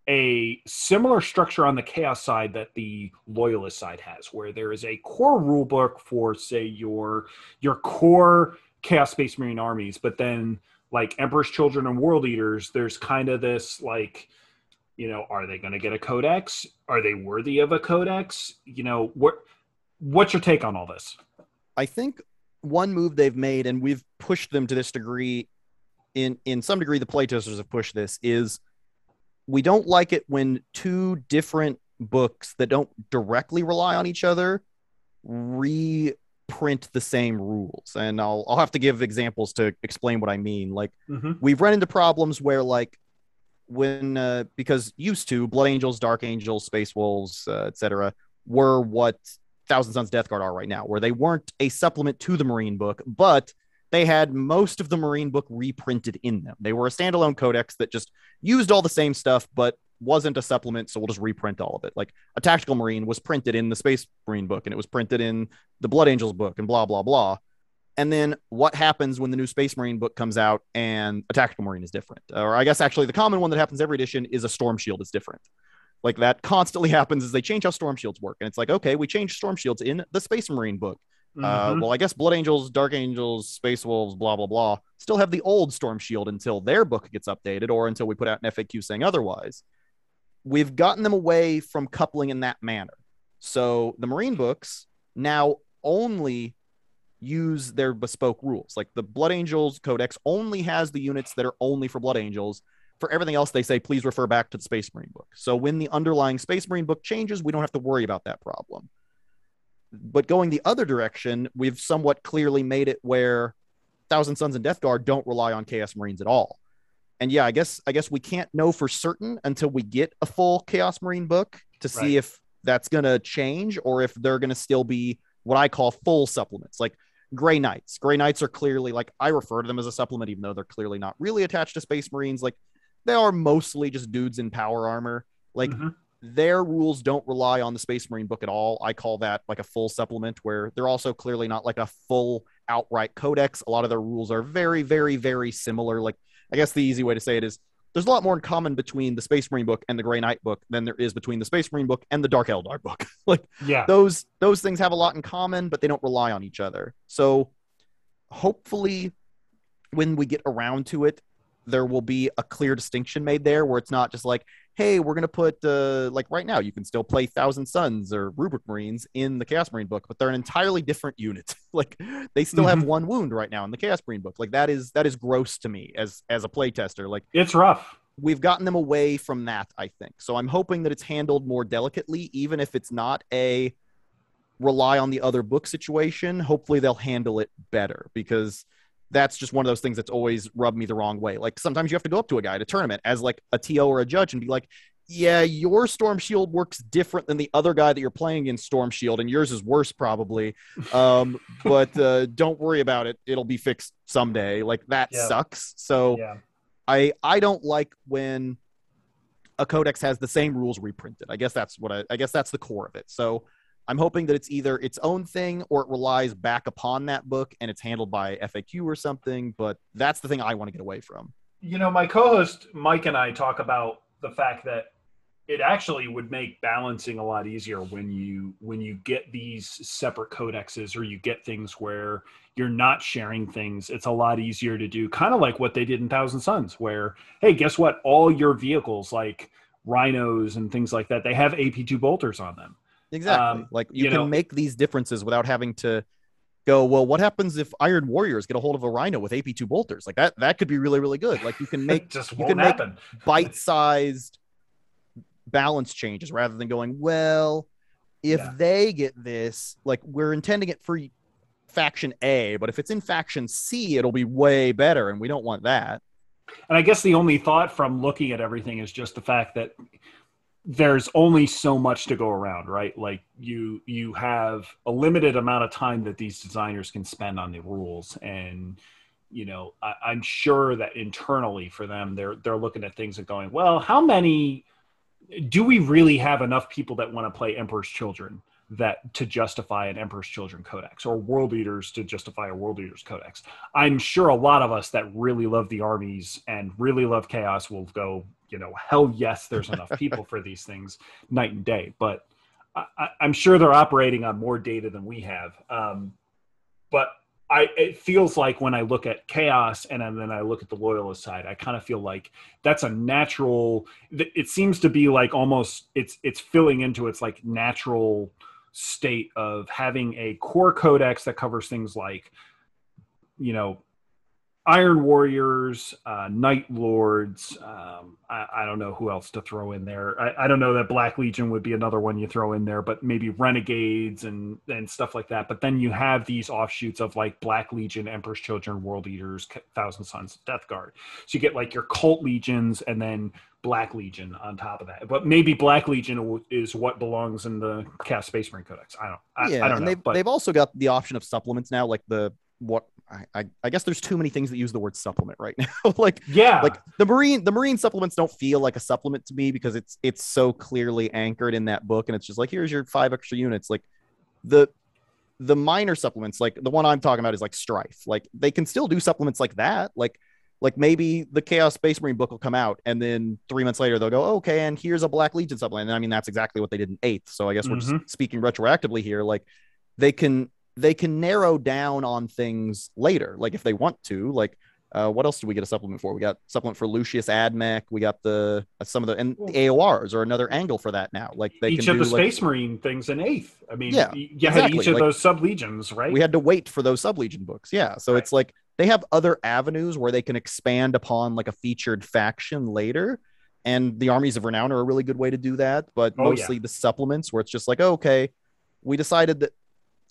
a similar structure on the Chaos side that the Loyalist side has, where there is a core rulebook for, say, your your core Chaos Space Marine armies, but then like Emperor's Children and World Eaters, there's kind of this like you know are they going to get a codex are they worthy of a codex you know what what's your take on all this I think one move they've made, and we've pushed them to this degree, in in some degree, the playtesters have pushed this is we don't like it when two different books that don't directly rely on each other reprint the same rules. And I'll I'll have to give examples to explain what I mean. Like Mm-hmm. we've run into problems where like when uh, because used to blood angels dark angels space wolves uh, etc were what thousand sons death guard are right now where they weren't a supplement to the marine book but they had most of the marine book reprinted in them. They were a standalone codex that just used all the same stuff but wasn't a supplement so we'll just reprint all of it. Like a tactical marine was printed in the space marine book and it was printed in the blood angels book and blah blah blah and then what happens when the new Space Marine book comes out and a tactical marine is different? Or I guess actually the common one that happens every edition is a storm shield is different. Like that constantly [laughs] happens as they change how storm shields work. And it's like, okay, we changed storm shields in the Space Marine book. Uh, Mhm. well, I guess Blood Angels, Dark Angels, Space Wolves, blah, blah, blah, still have the old storm shield until their book gets updated or until we put out an FAQ saying otherwise. We've gotten them away from coupling in that manner. So the Marine books now only use their bespoke rules. Like the Blood Angels Codex only has the units that are only for Blood Angels. For everything else, they say please refer back to the Space Marine book. So when the underlying Space Marine book changes, we don't have to worry about that problem. But going the other direction, we've somewhat clearly made it where Thousand Sons and Death Guard don't rely on Chaos Marines at all. And yeah, I guess I guess we can't know for certain until we get a full Chaos Marine book to see Right. if that's gonna change or if they're gonna still be what I call full supplements, like Grey Knights. Grey Knights are clearly like I refer to them as a supplement, even though they're clearly not really attached to Space Marines. Like they are mostly just dudes in power armor. Like Mhm. their rules don't rely on the Space Marine book at all. I call that like a full supplement where they're also clearly not like a full outright codex. A lot of their rules are very, very, very similar. Like I guess the easy way to say it is there's a lot more in common between the Space Marine book and the Grey Knight book than there is between the Space Marine book and the Dark Eldar book. [laughs] like yeah. those those things have a lot in common, but they don't rely on each other. So hopefully when we get around to it, there will be a clear distinction made there where it's not just like, hey, we're gonna put uh like right now you can still play Thousand Sons or Rubric Marines in the Chaos Marine book, but they're an entirely different unit. [laughs] like they still have Mhm. one wound right now in the Chaos Marine book. Like that is that is gross to me as as a playtester. Like It's rough. we've gotten them away from that, I think. So I'm hoping that it's handled more delicately, even if it's not a rely on the other book situation. Hopefully they'll handle it better because that's just one of those things that's always rubbed me the wrong way. Like sometimes you have to go up to a guy at a tournament as like a TO or a judge and be like, yeah, your Storm Shield works different than the other guy that you're playing in Storm Shield, and yours is worse probably. Um, [laughs] but uh, don't worry about it; it'll be fixed someday. Like that Yeah. sucks. So Yeah. I I don't like when a codex has the same rules reprinted. I guess that's what I, I guess that's the core of it. So I'm hoping that it's either its own thing or it relies back upon that book and it's handled by FAQ or something. But that's the thing I want to get away from. You know, my co-host Mike and I talk about the fact that it actually would make balancing a lot easier when you when you get these separate codexes or you get things where you're not sharing things it's a lot easier to do kind of like what they did in thousand sons where hey guess what all your vehicles like rhinos and things like that they have ap2 bolters on them Exactly. Um, like you, you can know- make these differences without having to go, well, what happens if Iron Warriors get a hold of a Rhino with AP2 bolters? Like that that could be really, really good. Like you can [laughs] make just you can make- [laughs] bite-sized balance changes rather than going well if Yeah. they get this like we're intending it for faction a but if it's in faction c it'll be way better and we don't want that And I guess the only thought from looking at everything is just the fact that there's only so much to go around, right? Like you you have a limited amount of time that these designers can spend on the rules, and you know I, I'm sure that internally for them they're they're looking at things and going, well, how many do we really have enough people that want to play Emperor's Children? that to justify an Emperor's Children Codex or World Eaters to justify a World Eaters Codex. I'm sure a lot of us that really love the armies and really love chaos will go, you know, hell yes, there's enough people for these things night and day. But I, I'm sure they're operating on more data than we have. Um, but I, it feels like when I look at chaos and then I look at the loyalist side, I kind of feel like that's a natural. It seems to be like almost it's it's filling into its like natural state of having a core codex that covers things like you know Iron Warriors, uh, Night Lords. Um, I, I, don't know who else to throw in there. I, I, don't know that Black Legion would be another one you throw in there, but maybe Renegades and and stuff like that. But then you have these offshoots of like Black Legion, Emperor's Children, World Eaters, Thousand Sons, Death Guard. So you get like your cult legions and then Black Legion on top of that. But maybe Black Legion is what belongs in the Chaos Space Marine Codex. I don't. I, yeah, I don't and know. They've, but they've also got the option of supplements now, like the what I, I guess there's too many things that use the word supplement right [laughs] now. like yeah, like the marine the marine supplements don't feel like a supplement to me because it's it's so clearly anchored in that book and it's just like here's your five extra units. Like the the minor supplements, like the one I'm talking about is like strife. Like they can still do supplements like that. Like like maybe the Chaos Space Marine book will come out and then three months later they'll go, okay, and here's a Black Legion supplement. And I mean that's exactly what they did in eighth. So I guess we're just mm-hmm. speaking retroactively here. Like they can they can narrow down on things later, like if they want to. Like, uh, what else do we get a supplement for? We got supplement for Lucius Admech. We got the uh, some of the and the AORs are another angle for that now. Like they each can of the do, like- Space Marine things in eighth. I mean, Yeah, you had exactly. each of Like- those sub legions, right? we had to wait for those sublegion books. Yeah, so Right. it's like they have other avenues where they can expand upon like a featured faction later. And the armies of renown are a really good way to do that. But Oh, yeah. mostly the supplements where it's just like, okay, we decided that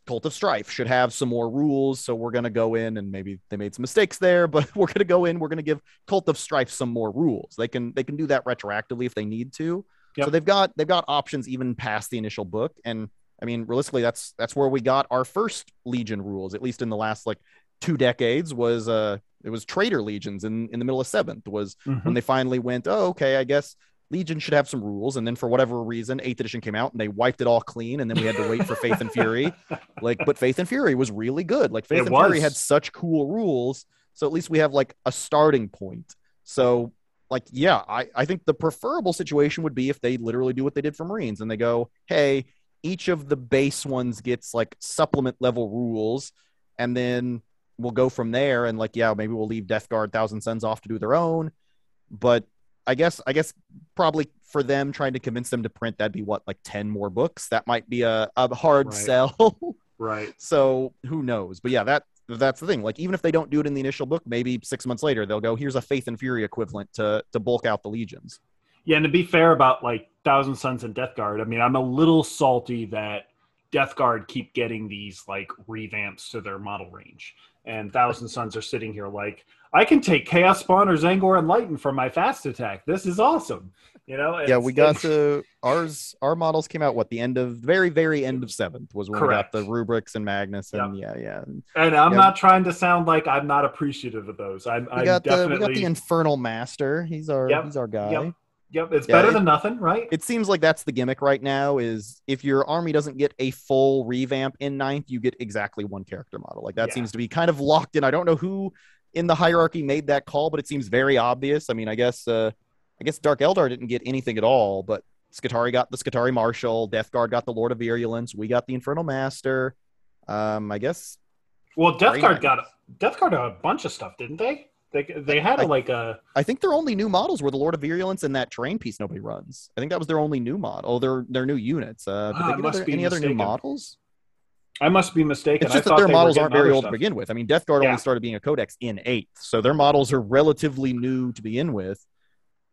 Cult of Strife should have some more rules. So we're going to go in and maybe they made some mistakes there, [laughs] but we're going to go in, we're going to give Cult of Strife some more rules. They can, they can do that retroactively if they need to. Yep. So they've got, they've got options even past the initial book. And I mean, realistically, that's, that's where we got our first Legion rules, at least in the last like two decades was, uh, it was traitor legions in, in the middle of seventh was Mhm. when they finally went, oh, okay, I guess Legion should have some rules. And then for whatever reason, eighth edition came out and they wiped it all clean. And then we had to wait for Faith and Fury. [laughs] Like, but Faith and Fury was really good. Like Faith It and Fury had such cool rules. So at least we have like a starting point. So like, yeah, I, I think the preferable situation would be if they literally do what they did for Marines and they go, hey, each of the base ones gets like supplement level rules. And then we'll go from there. And like, yeah, maybe we'll leave Death Guard Thousand Sons off to do their own. But I guess I guess probably for them trying to convince them to print that'd be what like 10 more books. That might be a, a hard Right. sell. [laughs] right. so who knows? But yeah, that that's the thing. Like even if they don't do it in the initial book, maybe six months later they'll go, here's a Faith and Fury equivalent to to bulk out the legions. Yeah, and to be fair about like Thousand Sons and Death Guard, I mean, I'm a little salty that Death Guard keep getting these like revamps to their model range, and Thousand Sons are sitting here like, I can take Chaos Spawn or Tzaangor Enlighten for my fast attack. This is awesome. You know? yeah, we got to ours. Our models came out what the end of very very end of seventh was when Correct. we got the rubrics and Magnus and yeah yeah. And and I'm yeah. not trying to sound like I'm not appreciative of those. I'm, We I'm got the definitely. we got the Infernal Master. He's our Yep, he's our guy. yep. yep, it's Yeah, better it- than nothing, right? it seems like that's the gimmick right now is if your army doesn't get a full revamp in ninth you get exactly one character model like that Yeah. seems to be kind of locked in i don't know who in the hierarchy made that call but it seems very obvious i mean i guess uh i guess dark eldar didn't get anything at all but Skitarii got the Skitarii Marshal, Death Guard got the Lord of Virulence, we got the Infernal Master. Um, I guess Well, Death Guard got Death Guard got a bunch of stuff, didn't they? They they had a, I- like a I think their only new models were the Lord of Virulence and that train piece nobody runs. I think that was their only new model. Oh, their their new units. Uh, did Ah, they get must other, be any other new models? I must be mistaken. It's I just that their models aren't very old to begin with. I mean, Death Guard Yeah. only started being a codex in eighth, so their models are relatively new to begin with.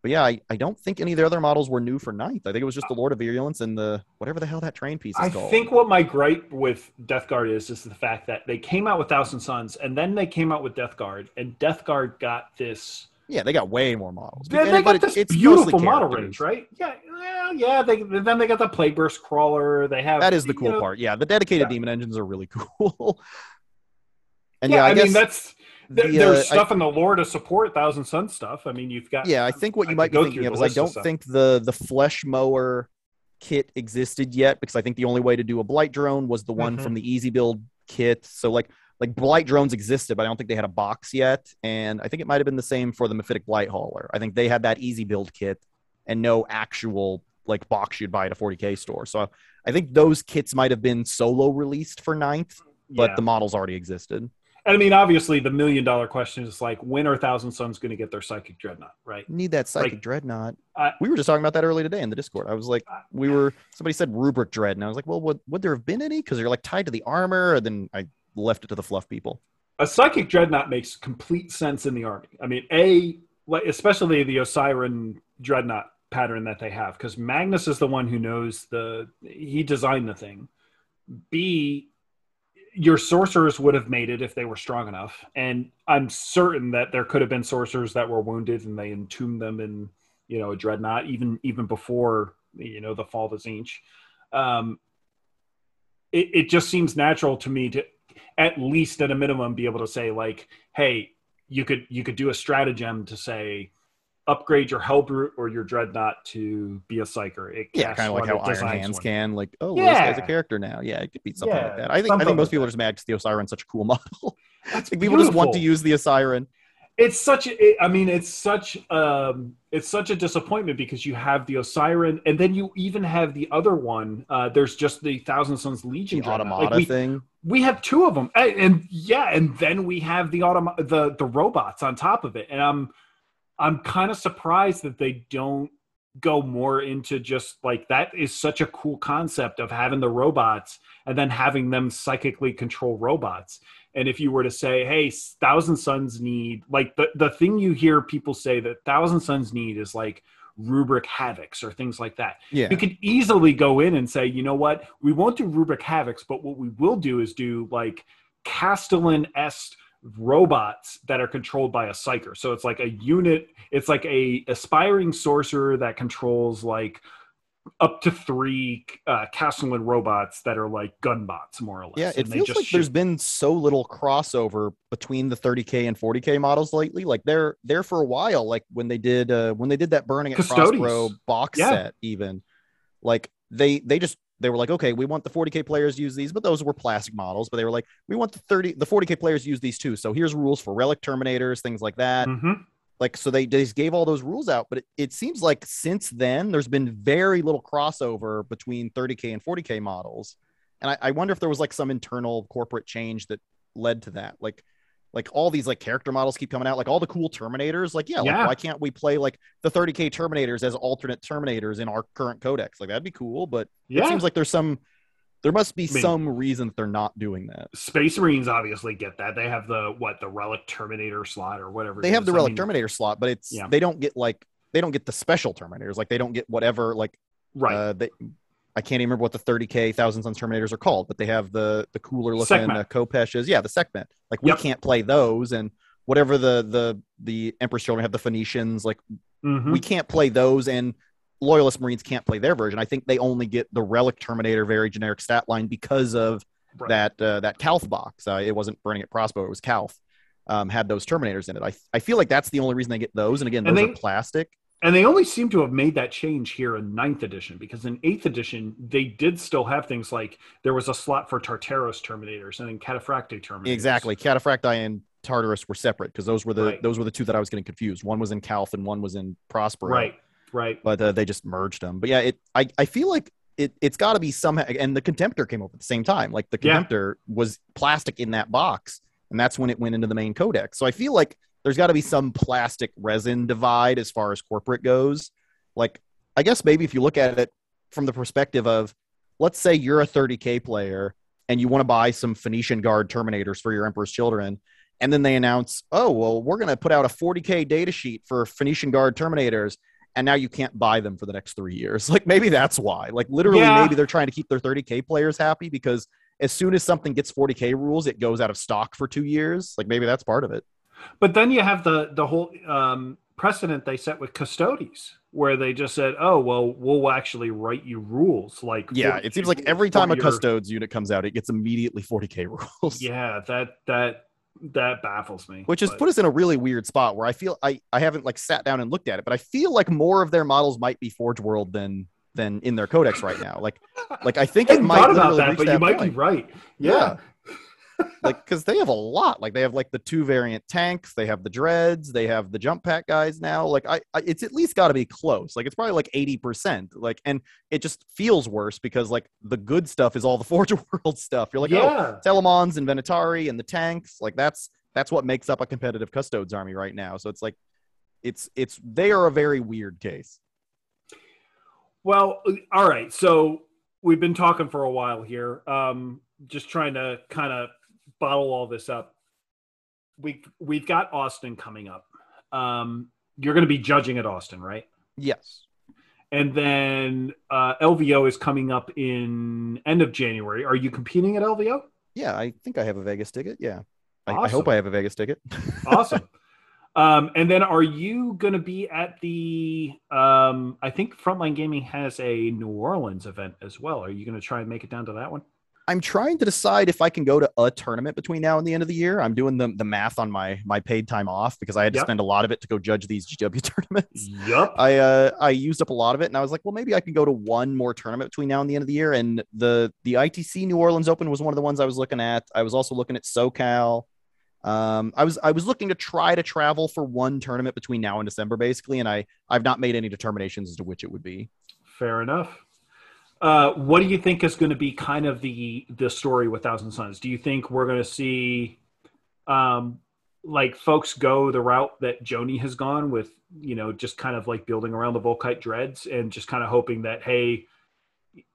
But yeah, I, I don't think any of their other models were new for ninth. I think it was just the Lord of Virulence and the whatever the hell that train piece is I called. I think what my gripe with Death Guard is is the fact that they came out with Thousand Sons and then they came out with Death Guard and Death Guard got this yeah, they got way more models. they, And- they but got this it's beautiful model range, right? Yeah, well, yeah. They then they got the Plague Burst Crawler. They have That is the cool know, part. Yeah, the dedicated Yeah. demon engines are really [laughs] cool. and yeah, yeah, I, I, mean that's the, there's uh, I- stuff in the lore to support Thousand Son stuff. I mean, you've got yeah, I think what you could might be thinking of is I don't think the the flesh mower kit existed yet because I think the only way to do a blight drone was the one Mhm. from the easy build kit. So like like blight drones existed, but I don't think they had a box yet. And I think it might have been the same for the Myphitic Blight Hauler. I think they had that easy build kit and no actual like box you'd buy at a 40k store. So I think those kits might have been solo released for ninth, but yeah. the models already existed. And I mean, obviously, the million dollar question is like, when are Thousand Sons going to get their psychic dreadnought? Right? Need that psychic Like, dreadnought. I- we were just talking about that earlier today in the Discord. I was like, I- we were somebody said rubric dread, and I was like, well, would would there have been any? Because they're like tied to the armor. And then I left it to the fluff people. a psychic dreadnought makes complete sense in the army. I mean, a especially the Osiris dreadnought pattern that they have because Magnus is the one who knows the he designed the thing. B your sorcerers would have made it if they were strong enough. And I'm certain that there could have been sorcerers that were wounded and they entombed them in, you know, a dreadnought even even before you know the fall of Tzeentch. Um, it, it just seems natural to me to at least at a minimum be able to say like, hey, you could you could do a stratagem to say upgrade your Hellbrute or your Dreadnought to be a Psyker. It yeah, kind of like how Iron Hands one. can. Like, oh, yeah. well, this guy's a character now. Yeah, it could be something Yeah, like that. I think I think most people that. are just mad because the Osiris such a cool [laughs] model. That's like, people just want to use the Osiris. It's such a, I mean, it's such um, it's such a disappointment because you have the Osiris, and then you even have the other one. Uh, there's just the Thousand Sons Legion The Automata Like, we, thing. we have two of them, and, and yeah, and then we have the autom- the the robots on top of it, and I'm I'm kind of surprised that they don't go more into just like that is such a cool concept of having the robots and then having them psychically control robots. And if you were to say, hey, Thousand Sons need like the, the thing you hear people say that Thousand Sons need is like rubric havocs or things like that. Yeah. You could easily go in and say, you know what, we won't do rubric havocs, but what we will do is do like Castellax esque robots that are controlled by a psyker. So it's like a unit, it's like a aspiring sorcerer that controls like up to three uh, Castellax robots that are like gun bots, more or less. Yeah, it and they feels just like there's been so little crossover between the 30k and 40k models lately. Like they're there for a while. Like when they did uh when they did that burning at Custodes. Prospero box Yeah. set, even like they they just they were like, okay, we want the 40k players to use these, but those were plastic models. But they were like, we want the 30 the 40k players to use these too. So here's rules for relic terminators, things like that. Mhm. Like so they, they just gave all those rules out, but it, it seems like since then there's been very little crossover between 30k and 40k models. And I, I wonder if there was like some internal corporate change that led to that. Like like all these like character models keep coming out, like all the cool Terminators. Like, yeah, like why can't we play like the 30k Terminators as alternate Terminators in our current codex? Like that'd be cool, but Yeah. it seems like there's some there must be I mean- some reason that they're not doing that. Space Marines obviously get that. They have the what the relic Terminator slot or whatever. they have the I relic mean, terminator slot but it's Yeah. they don't get like they don't get the special terminators like they don't get whatever like right? uh they i can't even remember what the 30k thousand sons terminators are called but they have the the cooler looking Sekhmet. uh, khopeshes yeah the Sekhmet like we Yep. can't play those and whatever the the the emperor's children have the phoenicians like Mhm. we can't play those and loyalist marines can't play their version i think they only get the relic terminator very generic stat line because of Right. that uh, that Calth box. Uh, it wasn't burning at Prospero, it was Calth. Um, had those Terminators in it. I I feel like that's the only reason they get those. And again, those And are they- plastic. And they only seem to have made that change here in ninth edition because in eighth edition they did still have things like there was a slot for Tartaros Terminators and then Cataphracti Terminators. Exactly. Cataphracti and Tartaros were separate because those were the Right. those were the two that I was getting confused. One was in Calth and one was in Prospero. Right. Right. But uh, they just merged them. But yeah, it I, I feel like it it's got to be somehow. And the Contemptor came over at the same time. Like the Yeah. Contemptor was plastic in that box, and that's when it went into the main codex. So I feel like there's got to be some plastic resin divide as far as corporate goes. Like I guess maybe if you look at it from the perspective of, let's say you're a 30k player and you want to buy some Phoenician Guard Terminators for your Emperor's Children. And then they announce, oh, well, we're going to put out a 40K data sheet for Phoenician Guard Terminators. And now you can't buy them for the next three years. [laughs] Like maybe that's why. Like literally, Yeah. maybe they're trying to keep their 30K players happy because as soon as something gets 40K rules, it goes out of stock for two years. Like maybe that's part of it. But then you have the the whole um, precedent they set with Custodes, where they just said, "Oh, well, we'll actually write you rules." Like, Yeah, it seems like every time a your- Custodes unit comes out, it gets immediately 40K rules. Yeah, that that that baffles me. which has But- put us in a really weird spot where I feel I I haven't like sat down and looked at it, but I feel like more of their models might be Forge World than than in their codex right now. Like like I think I it might thought about that, but that you might point. be right. Yeah. Like because they have a lot. Like they have like the two variant tanks, they have the dreads, they have the jump pack guys now. Like I, I it's at least got to be close. Like it's probably like eighty percent. Like and it just feels worse because like the good stuff is all the [laughs] Forge World stuff. You're like oh yeah. Telemons and Venatari and the tanks, like that's that's what makes up a competitive custodes army right now. So it's like it's it's they are a very weird case. Well, all right. So we've been talking for a while here. Um, just trying to kind of bottle all this up. we we've got Austin coming up. Um, you're going to be judging at Austin, right? Yes. And then uh, LVO is coming up in end of January. Are you competing at LVO? Yeah, I think I have a Vegas ticket. Yeah. I, Awesome. I hope I have a Vegas ticket. [laughs] Awesome. um, and then are you going to be at the? Um, I think Frontline Gaming has a New Orleans event as well. Are you going to try and make it down to that one? I'm trying to decide if I can go to a tournament between now and the end of the year. I'm doing the, the math on my my paid time off because I had to Yep. spend a lot of it to go judge these GW [laughs] tournaments. Yup. I uh I used up a lot of it and I was like, well, maybe I can go to one more tournament between now and the end of the year. And the the ITC New Orleans Open was one of the ones I was looking at. I was also looking at SoCal. Um, I was I was looking to try to travel for one tournament between now and December, basically, and I I've not made any determinations as to which it would be. Fair enough. Uh, what do you think is going to be kind of the the story with Thousand Sons? Do you think we're going to see, um, like folks go the route that Joni has gone with, you know, just kind of like building around the Volkite dreads and just kind of hoping that hey,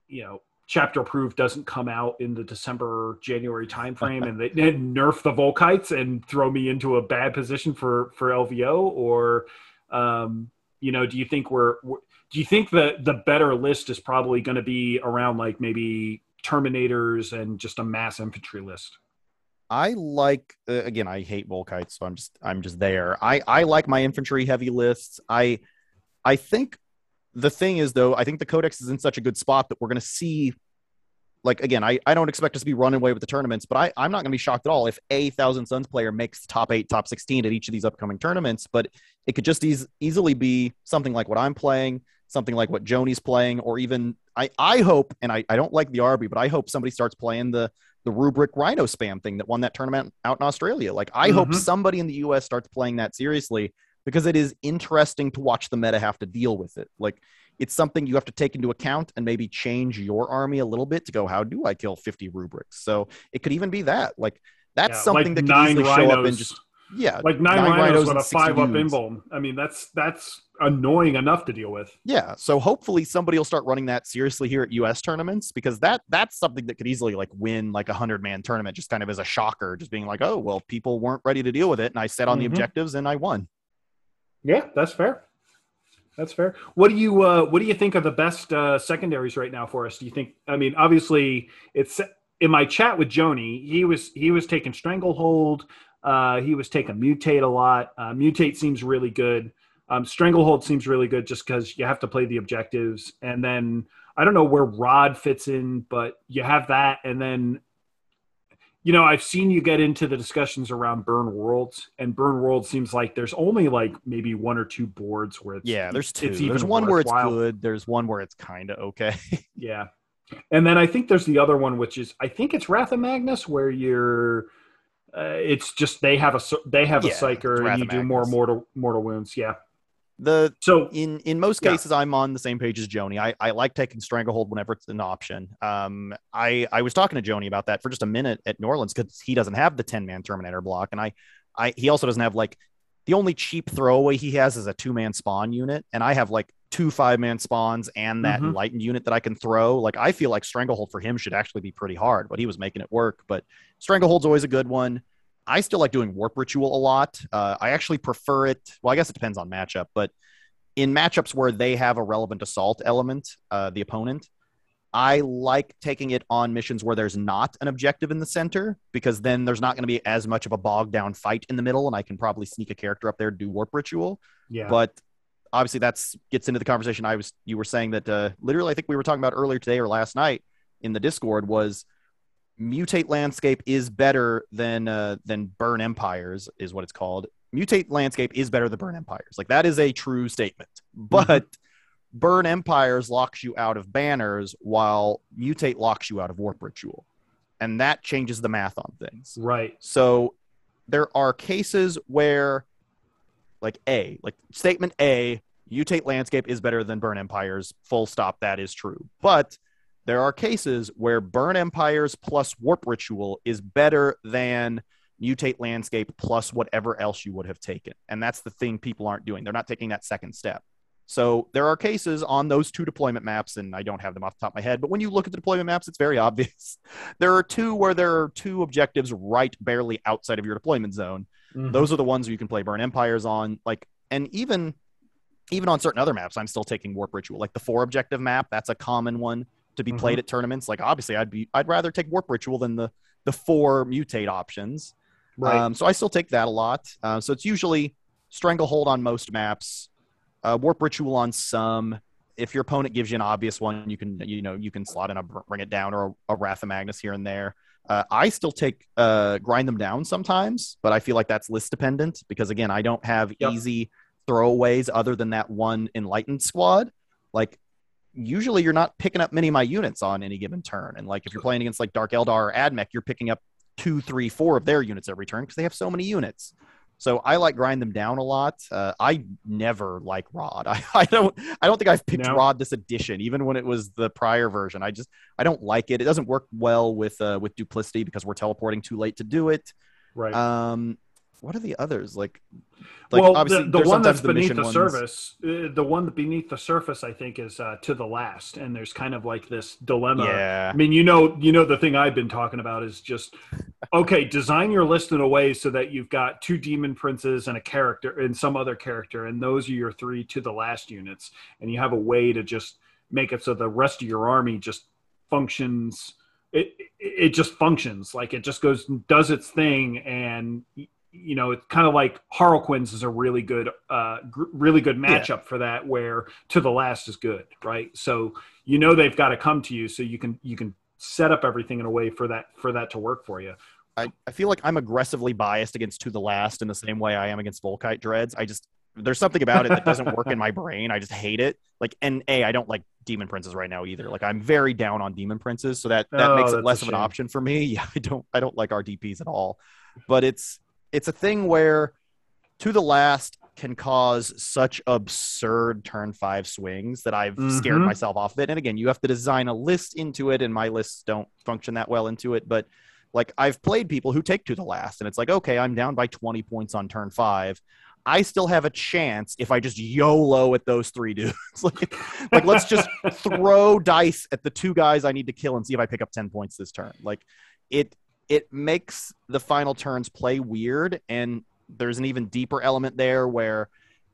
you know, Chapter Approved doesn't come out in the December January timeframe and they and nerf the Volkites and throw me into a bad position for for LVO or, um, you know, do you think we're, we're do you think that the better list is probably going to be around like maybe terminators and just a mass infantry list I like uh, again. I hate Volkites, so I'm just I'm just there. I I like my infantry heavy lists. I I think the thing is though, I think the Codex is in such a good spot that we're going to see. Like again, I, I don't expect us to be running away with the tournaments, but I, I'm not going to be shocked at all if a Thousand Sons player makes top eight, top 16 at each of these upcoming tournaments. But it could just eas- easily be something like what I'm playing, something like what Joni's playing, or even I, I hope, and I, I don't like the Arby, but I hope somebody starts playing the the rubric rhino spam thing that won that tournament out in Australia. Like I hope Mhm. somebody in the US starts playing that seriously because it is interesting to watch the meta have to deal with it. Like it's something you have to take into account and maybe change your army a little bit to go, how do I kill 50 rubrics? So it could even be that. Like that's Yeah, something like that could easily rhinos, show up and just yeah, like nine, nine rhinos with a 60 five up invuln i mean that's that's annoying enough to deal with. Yeah, so hopefully somebody will start running that seriously here at US tournaments because that that's something that could easily like win like a hundred man tournament just kind of as a shocker, just being like, oh well, people weren't ready to deal with it, and I set on the Mhm. objectives and I won. yeah that's fair. That's fair. What do you uh what do you think are the best uh secondaries right now for us? Do you think i mean obviously it's in my chat with joni he was he was taking stranglehold uh he was taking mutate a lot uh mutate seems really good um stranglehold seems really good just because you have to play the objectives and then i don't know where rod fits in but you have that and then you know i've seen you get into the discussions around burn worlds and burn worlds seems like there's only like maybe one or two boards where it's Yeah, there's two. it's There's one where it's good. There's one where it's kind of okay. [laughs] Yeah. And then I think there's the other one, which is I think it's Wrath of Magnus, where you're. Uh, it's just they have a they have Yeah, a psyker and you do more mortal mortal wounds. Yeah. the So in in most Yeah. cases i'm on the same page as joni I, I like taking stranglehold whenever it's an option um i i was talking to joni about that for just a minute at new orleans because he doesn't have the 10 man terminator block and i i he also doesn't have like the only cheap throwaway he has is a two man spawn unit and i have like two five man spawns and that Mhm. enlightened unit that i can throw like i feel like stranglehold for him should actually be pretty hard but he was making it work but stranglehold's always a good one I still like doing warp ritual a lot. Uh, I actually prefer it. Well, I guess it depends on matchup, but in matchups where they have a relevant assault element, uh, the opponent, I like taking it on missions where there's not an objective in the center because then there's not going to be as much of a bogged down fight in the middle, and I can probably sneak a character up there to do warp ritual. yeah. But obviously, that's gets into the conversation I was you were saying that uh, literally I think we were talking about earlier today or last night in the Discord was mutate landscape is better than uh, than burn empires is what it's called. Mutate landscape is better than burn empires. Like that is a true statement. But burn empires locks you out of banners while mutate locks you out of warp ritual. And that changes the math on things. Right. so there are cases where, like A, like statement A, mutate landscape is better than burn empires. Full stop. That is true. But there are cases where burn empires plus warp ritual is better than mutate landscape plus whatever else you would have taken. And that's the thing people aren't doing. They're not taking that second step. So there are cases on those two deployment maps, and I don't have them off the top of my head, but when you look at the deployment maps, it's very [laughs] obvious. There are two where there are two objectives right barely outside of your deployment zone. Mhm. those are the ones you can play burn empires on like and even even on certain other maps i'm still taking warp ritual. Like the four objective map that's a common one to be played at tournaments. Like obviously i'd be i'd rather take warp ritual than the the four mutate options. Right. um, so i still take that a lot. Uh, so it's usually stranglehold on most maps uh, warp ritual on some. If your opponent gives you an obvious one you can you know you can slot in a bring it down or a, a wrath of magnus here and there uh, I still take uh, grind them down sometimes, but I feel like that's list dependent because again, I don't have Yep. easy throwaways other than that one enlightened squad. Like usually, you're not picking up many of my units on any given turn, and like if you're playing against like Dark Eldar or Admech, you're picking up two, three, four of their units every turn because they have so many units. So I like grind them down a lot. Uh, I never like Rod. [laughs] I, I don't. I don't think I've picked No. Rod this edition, even when it was the prior version. I just I don't like it. It doesn't work well with uh, with duplicity because we're teleporting too late to do it. right. Um, what are the others like? Like well, obviously the, the one that's sometimes beneath the ones. surface, uh, the one beneath the surface, I think, is uh, to the last, and there's kind of like this dilemma. Yeah, I mean, you know, you know, the thing I've been talking about is just okay. Design your list in a way so that you've got two demon princes and a character and some other character, and those are your three to the last units, and you have a way to just make it so the rest of your army just functions. It it, it just functions like it just goes and does its thing, and you know, it's kind of like Harlequins is a really good, uh, gr- really good Yeah. matchup for that. Where to the last is good, right? So you know they've got to come to you, so you can you can set up everything in a way for that for that to work for you. I, I feel like I'm aggressively biased against To the Last in the same way I am against Volkite Dreads. I just there's something about it that doesn't work in my brain. I just hate it. Like and a I don't like Demon Princes right now either. Like I'm very down on Demon Princes, so that that Oh, makes it less of an option for me. [laughs] Yeah, I don't I don't like RDPs at all. But it's it's a thing where To the Last can cause such absurd turn five swings that I've scared Mhm. myself off of it. And again, you have to design a list into it, and my lists don't function that well into it. But like I've played people who take to the last, and it's like, okay, I'm down by 20 points on turn five. I still have a chance if I just YOLO at those three dudes. [laughs] like, like let's just [laughs] throw dice at the two guys I need to kill and see if I pick up 10 points this turn. Like it it makes the final turns play weird, and there's an even deeper element there where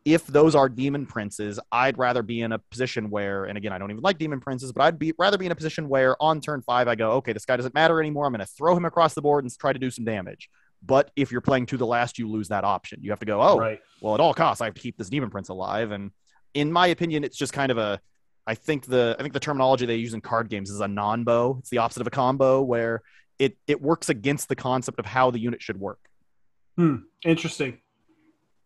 if those are demon princes, I'd rather be in a position where, and again, I don't even like demon princes, but I'd be rather be in a position where on turn five I go, okay, this guy doesn't matter anymore. I'm going to throw him across the board and try to do some damage. But if you're playing to the last, you lose that option. You have to go, oh, right. well, at all costs, I have to keep this demon prince alive. And in my opinion, it's just kind of a. I think the I think the terminology they use in card games is a nonbo. It's the opposite of a combo, where it it works against the concept of how the unit should work. Hmm. Interesting.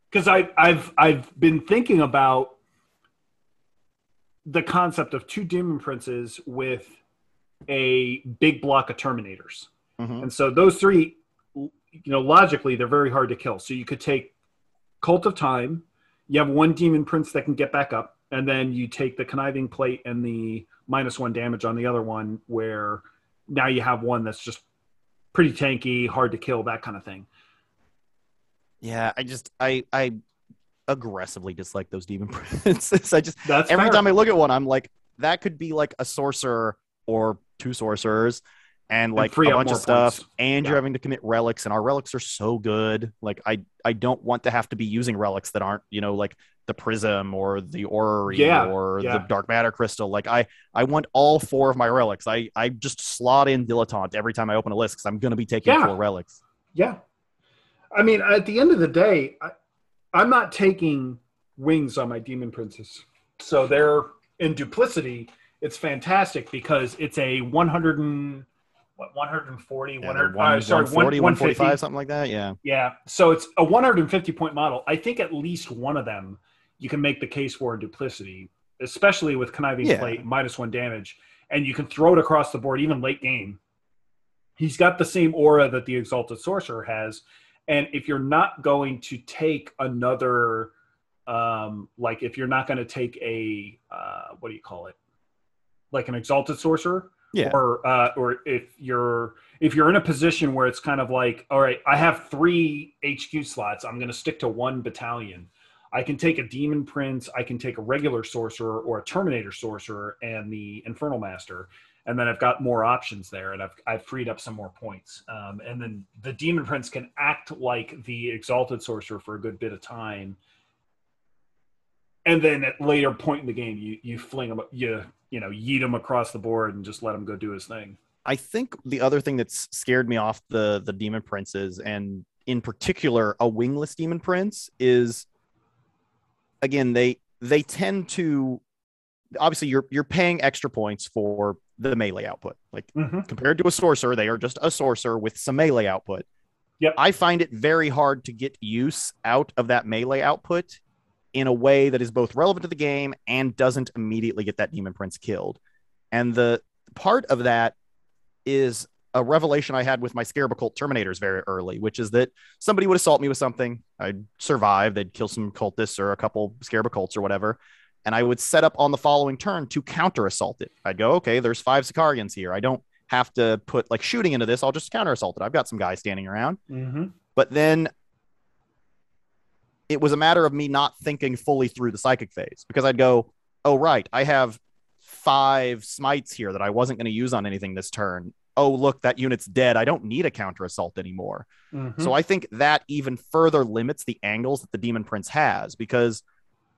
Because I I've I've been thinking about the concept of two demon princes with a big block of terminators. Mhm. And so those three, you know, logically, they're very hard to kill. So you could take Cult of Time, you have one demon prince that can get back up, and then you take the conniving plate and the minus one damage on the other one, where now you have one that's just pretty tanky, hard to kill, that kind of thing. Yeah, I just I I aggressively dislike those demon [laughs] princes. I just That's every fair. time I look at one, I'm like, that could be like a sorcerer or two sorcerers and like free a bunch of stuff. points. And Yeah. you're having to commit relics, and our relics are so good. Like I I don't want to have to be using relics that aren't, you know, like the prism or the orrery Yeah, or yeah. the dark matter crystal. Like I I want all four of my relics. I I just slot in dilettante every time I open a list because I'm gonna be taking Yeah. four relics. Yeah. I mean, at the end of the day, I, I'm not taking wings on my demon princes. So they're in duplicity. It's fantastic because it's a 100 and what 140, Yeah, 100, one, uh, sorry, 140, 145, something like that. Yeah. Yeah. So it's a 150 point model. I think at least one of them you can make the case for duplicity, especially with conniving Yeah. plate, minus one damage, and you can throw it across the board even late game. He's got the same aura that the Exalted Sorcerer has. And if you're not going to take another, um, like if you're not going to take a, uh, what do you call it? Like an Exalted Sorcerer, Yeah. or uh, or if you're if you're in a position where it's kind of like all right i have three hq slots i'm going to stick to one battalion i can take a demon prince i can take a regular sorcerer or a terminator sorcerer and the infernal master and then I've got more options there, and I've I've freed up some more points. Um, and then the Demon Prince can act like the Exalted Sorcerer for a good bit of time, and then at later point in the game, you you fling him, you you know, yeet him across the board and just let him go do his thing. I think the other thing that's scared me off the the demon princes, and in particular a wingless demon prince, is again they they tend to obviously you're you're paying extra points for the melee output. Like Mm-hmm. compared to a sorcerer, they are just a sorcerer with some melee output. Yep. I find it very hard to get use out of that melee output in a way that is both relevant to the game and doesn't immediately get that demon prince killed. And the part of that is a revelation I had with my Scarab Occult Terminators very early, which is that somebody would assault me with something. I'd survive. They'd kill some cultists or a couple Scarab Occults or whatever. And I would set up on the following turn to counter assault it. I'd go, okay, there's five Sicarians here. I don't have to put like shooting into this. I'll just counter assault it. I've got some guys standing around. Mm-hmm. But then it was a matter of me not thinking fully through the psychic phase because I'd go, oh, right, I have five smites here that I wasn't going to use on anything this turn. Oh, look, that unit's dead. I don't need a counter assault anymore. Mm-hmm. So I think that even further limits the angles that the Demon Prince has because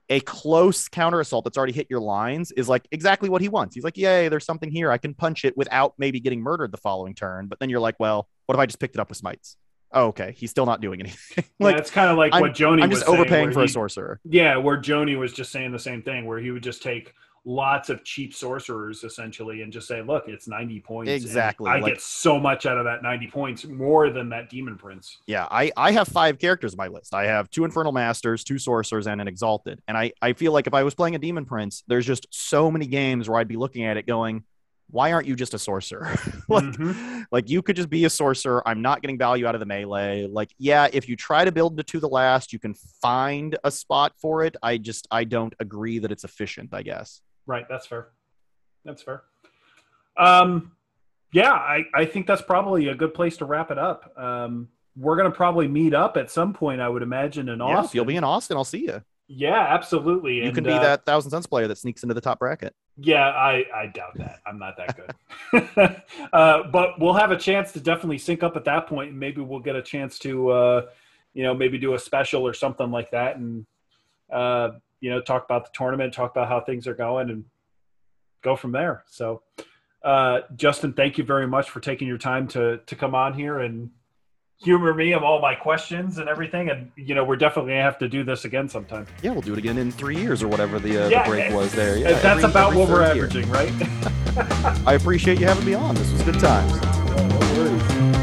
a close counter assault that's already hit your lines is like exactly what he wants. He's like, yay, there's something here. I can punch it without maybe getting murdered the following turn. But then you're like, well, what if I just picked it up with smites? Oh, okay. He's still not doing [laughs] anything. like, yeah, it's kind of like I'm- what Joni I'm was just saying, overpaying where for a sorcerer. Yeah, where Joni was just saying the same thing, where he would just take lots of cheap sorcerers essentially and just say, "Look, it's ninety points. and Exactly, I like- get so much out of that ninety points, more than that demon prince." Yeah, I, I have five characters on my list. I have two Infernal Masters, two Sorcerers, and an Exalted. And I, I feel like if I was playing a Demon Prince, there's just so many games where I'd be looking at it going, why aren't you just a sorcerer? [laughs] like, Mhm. like you could just be a sorcerer. I'm not getting value out of the melee. Like, yeah, if you try to build the to the last, you can find a spot for it. I just I don't agree that it's efficient, I guess. Right, that's fair. That's fair. Um, yeah, I, I think that's probably a good place to wrap it up. Um, we're gonna probably meet up at some point, I would imagine, in Austin. you'll be in Austin, I'll see you. yeah, absolutely. You And, can be uh, that Thousand Sons player that sneaks into the top bracket. Yeah, I, I doubt that. I'm not that good. [laughs] uh, but we'll have a chance to definitely sync up at that point, and maybe we'll get a chance to, uh, you know, maybe do a special or something like that, and uh, you know, talk about the tournament, talk about how things are going, and go from there. So, uh, Justin, thank you very much for taking your time to to come on here and humor me of all my questions and everything. And you know, we're definitely gonna have to do this again sometime. Yeah, we'll do it again in three years or whatever the, uh, Yeah, the break and- was there. Yeah, that's every- about every what we're year. averaging, right? [laughs] I appreciate you having me on. This was good times. [laughs]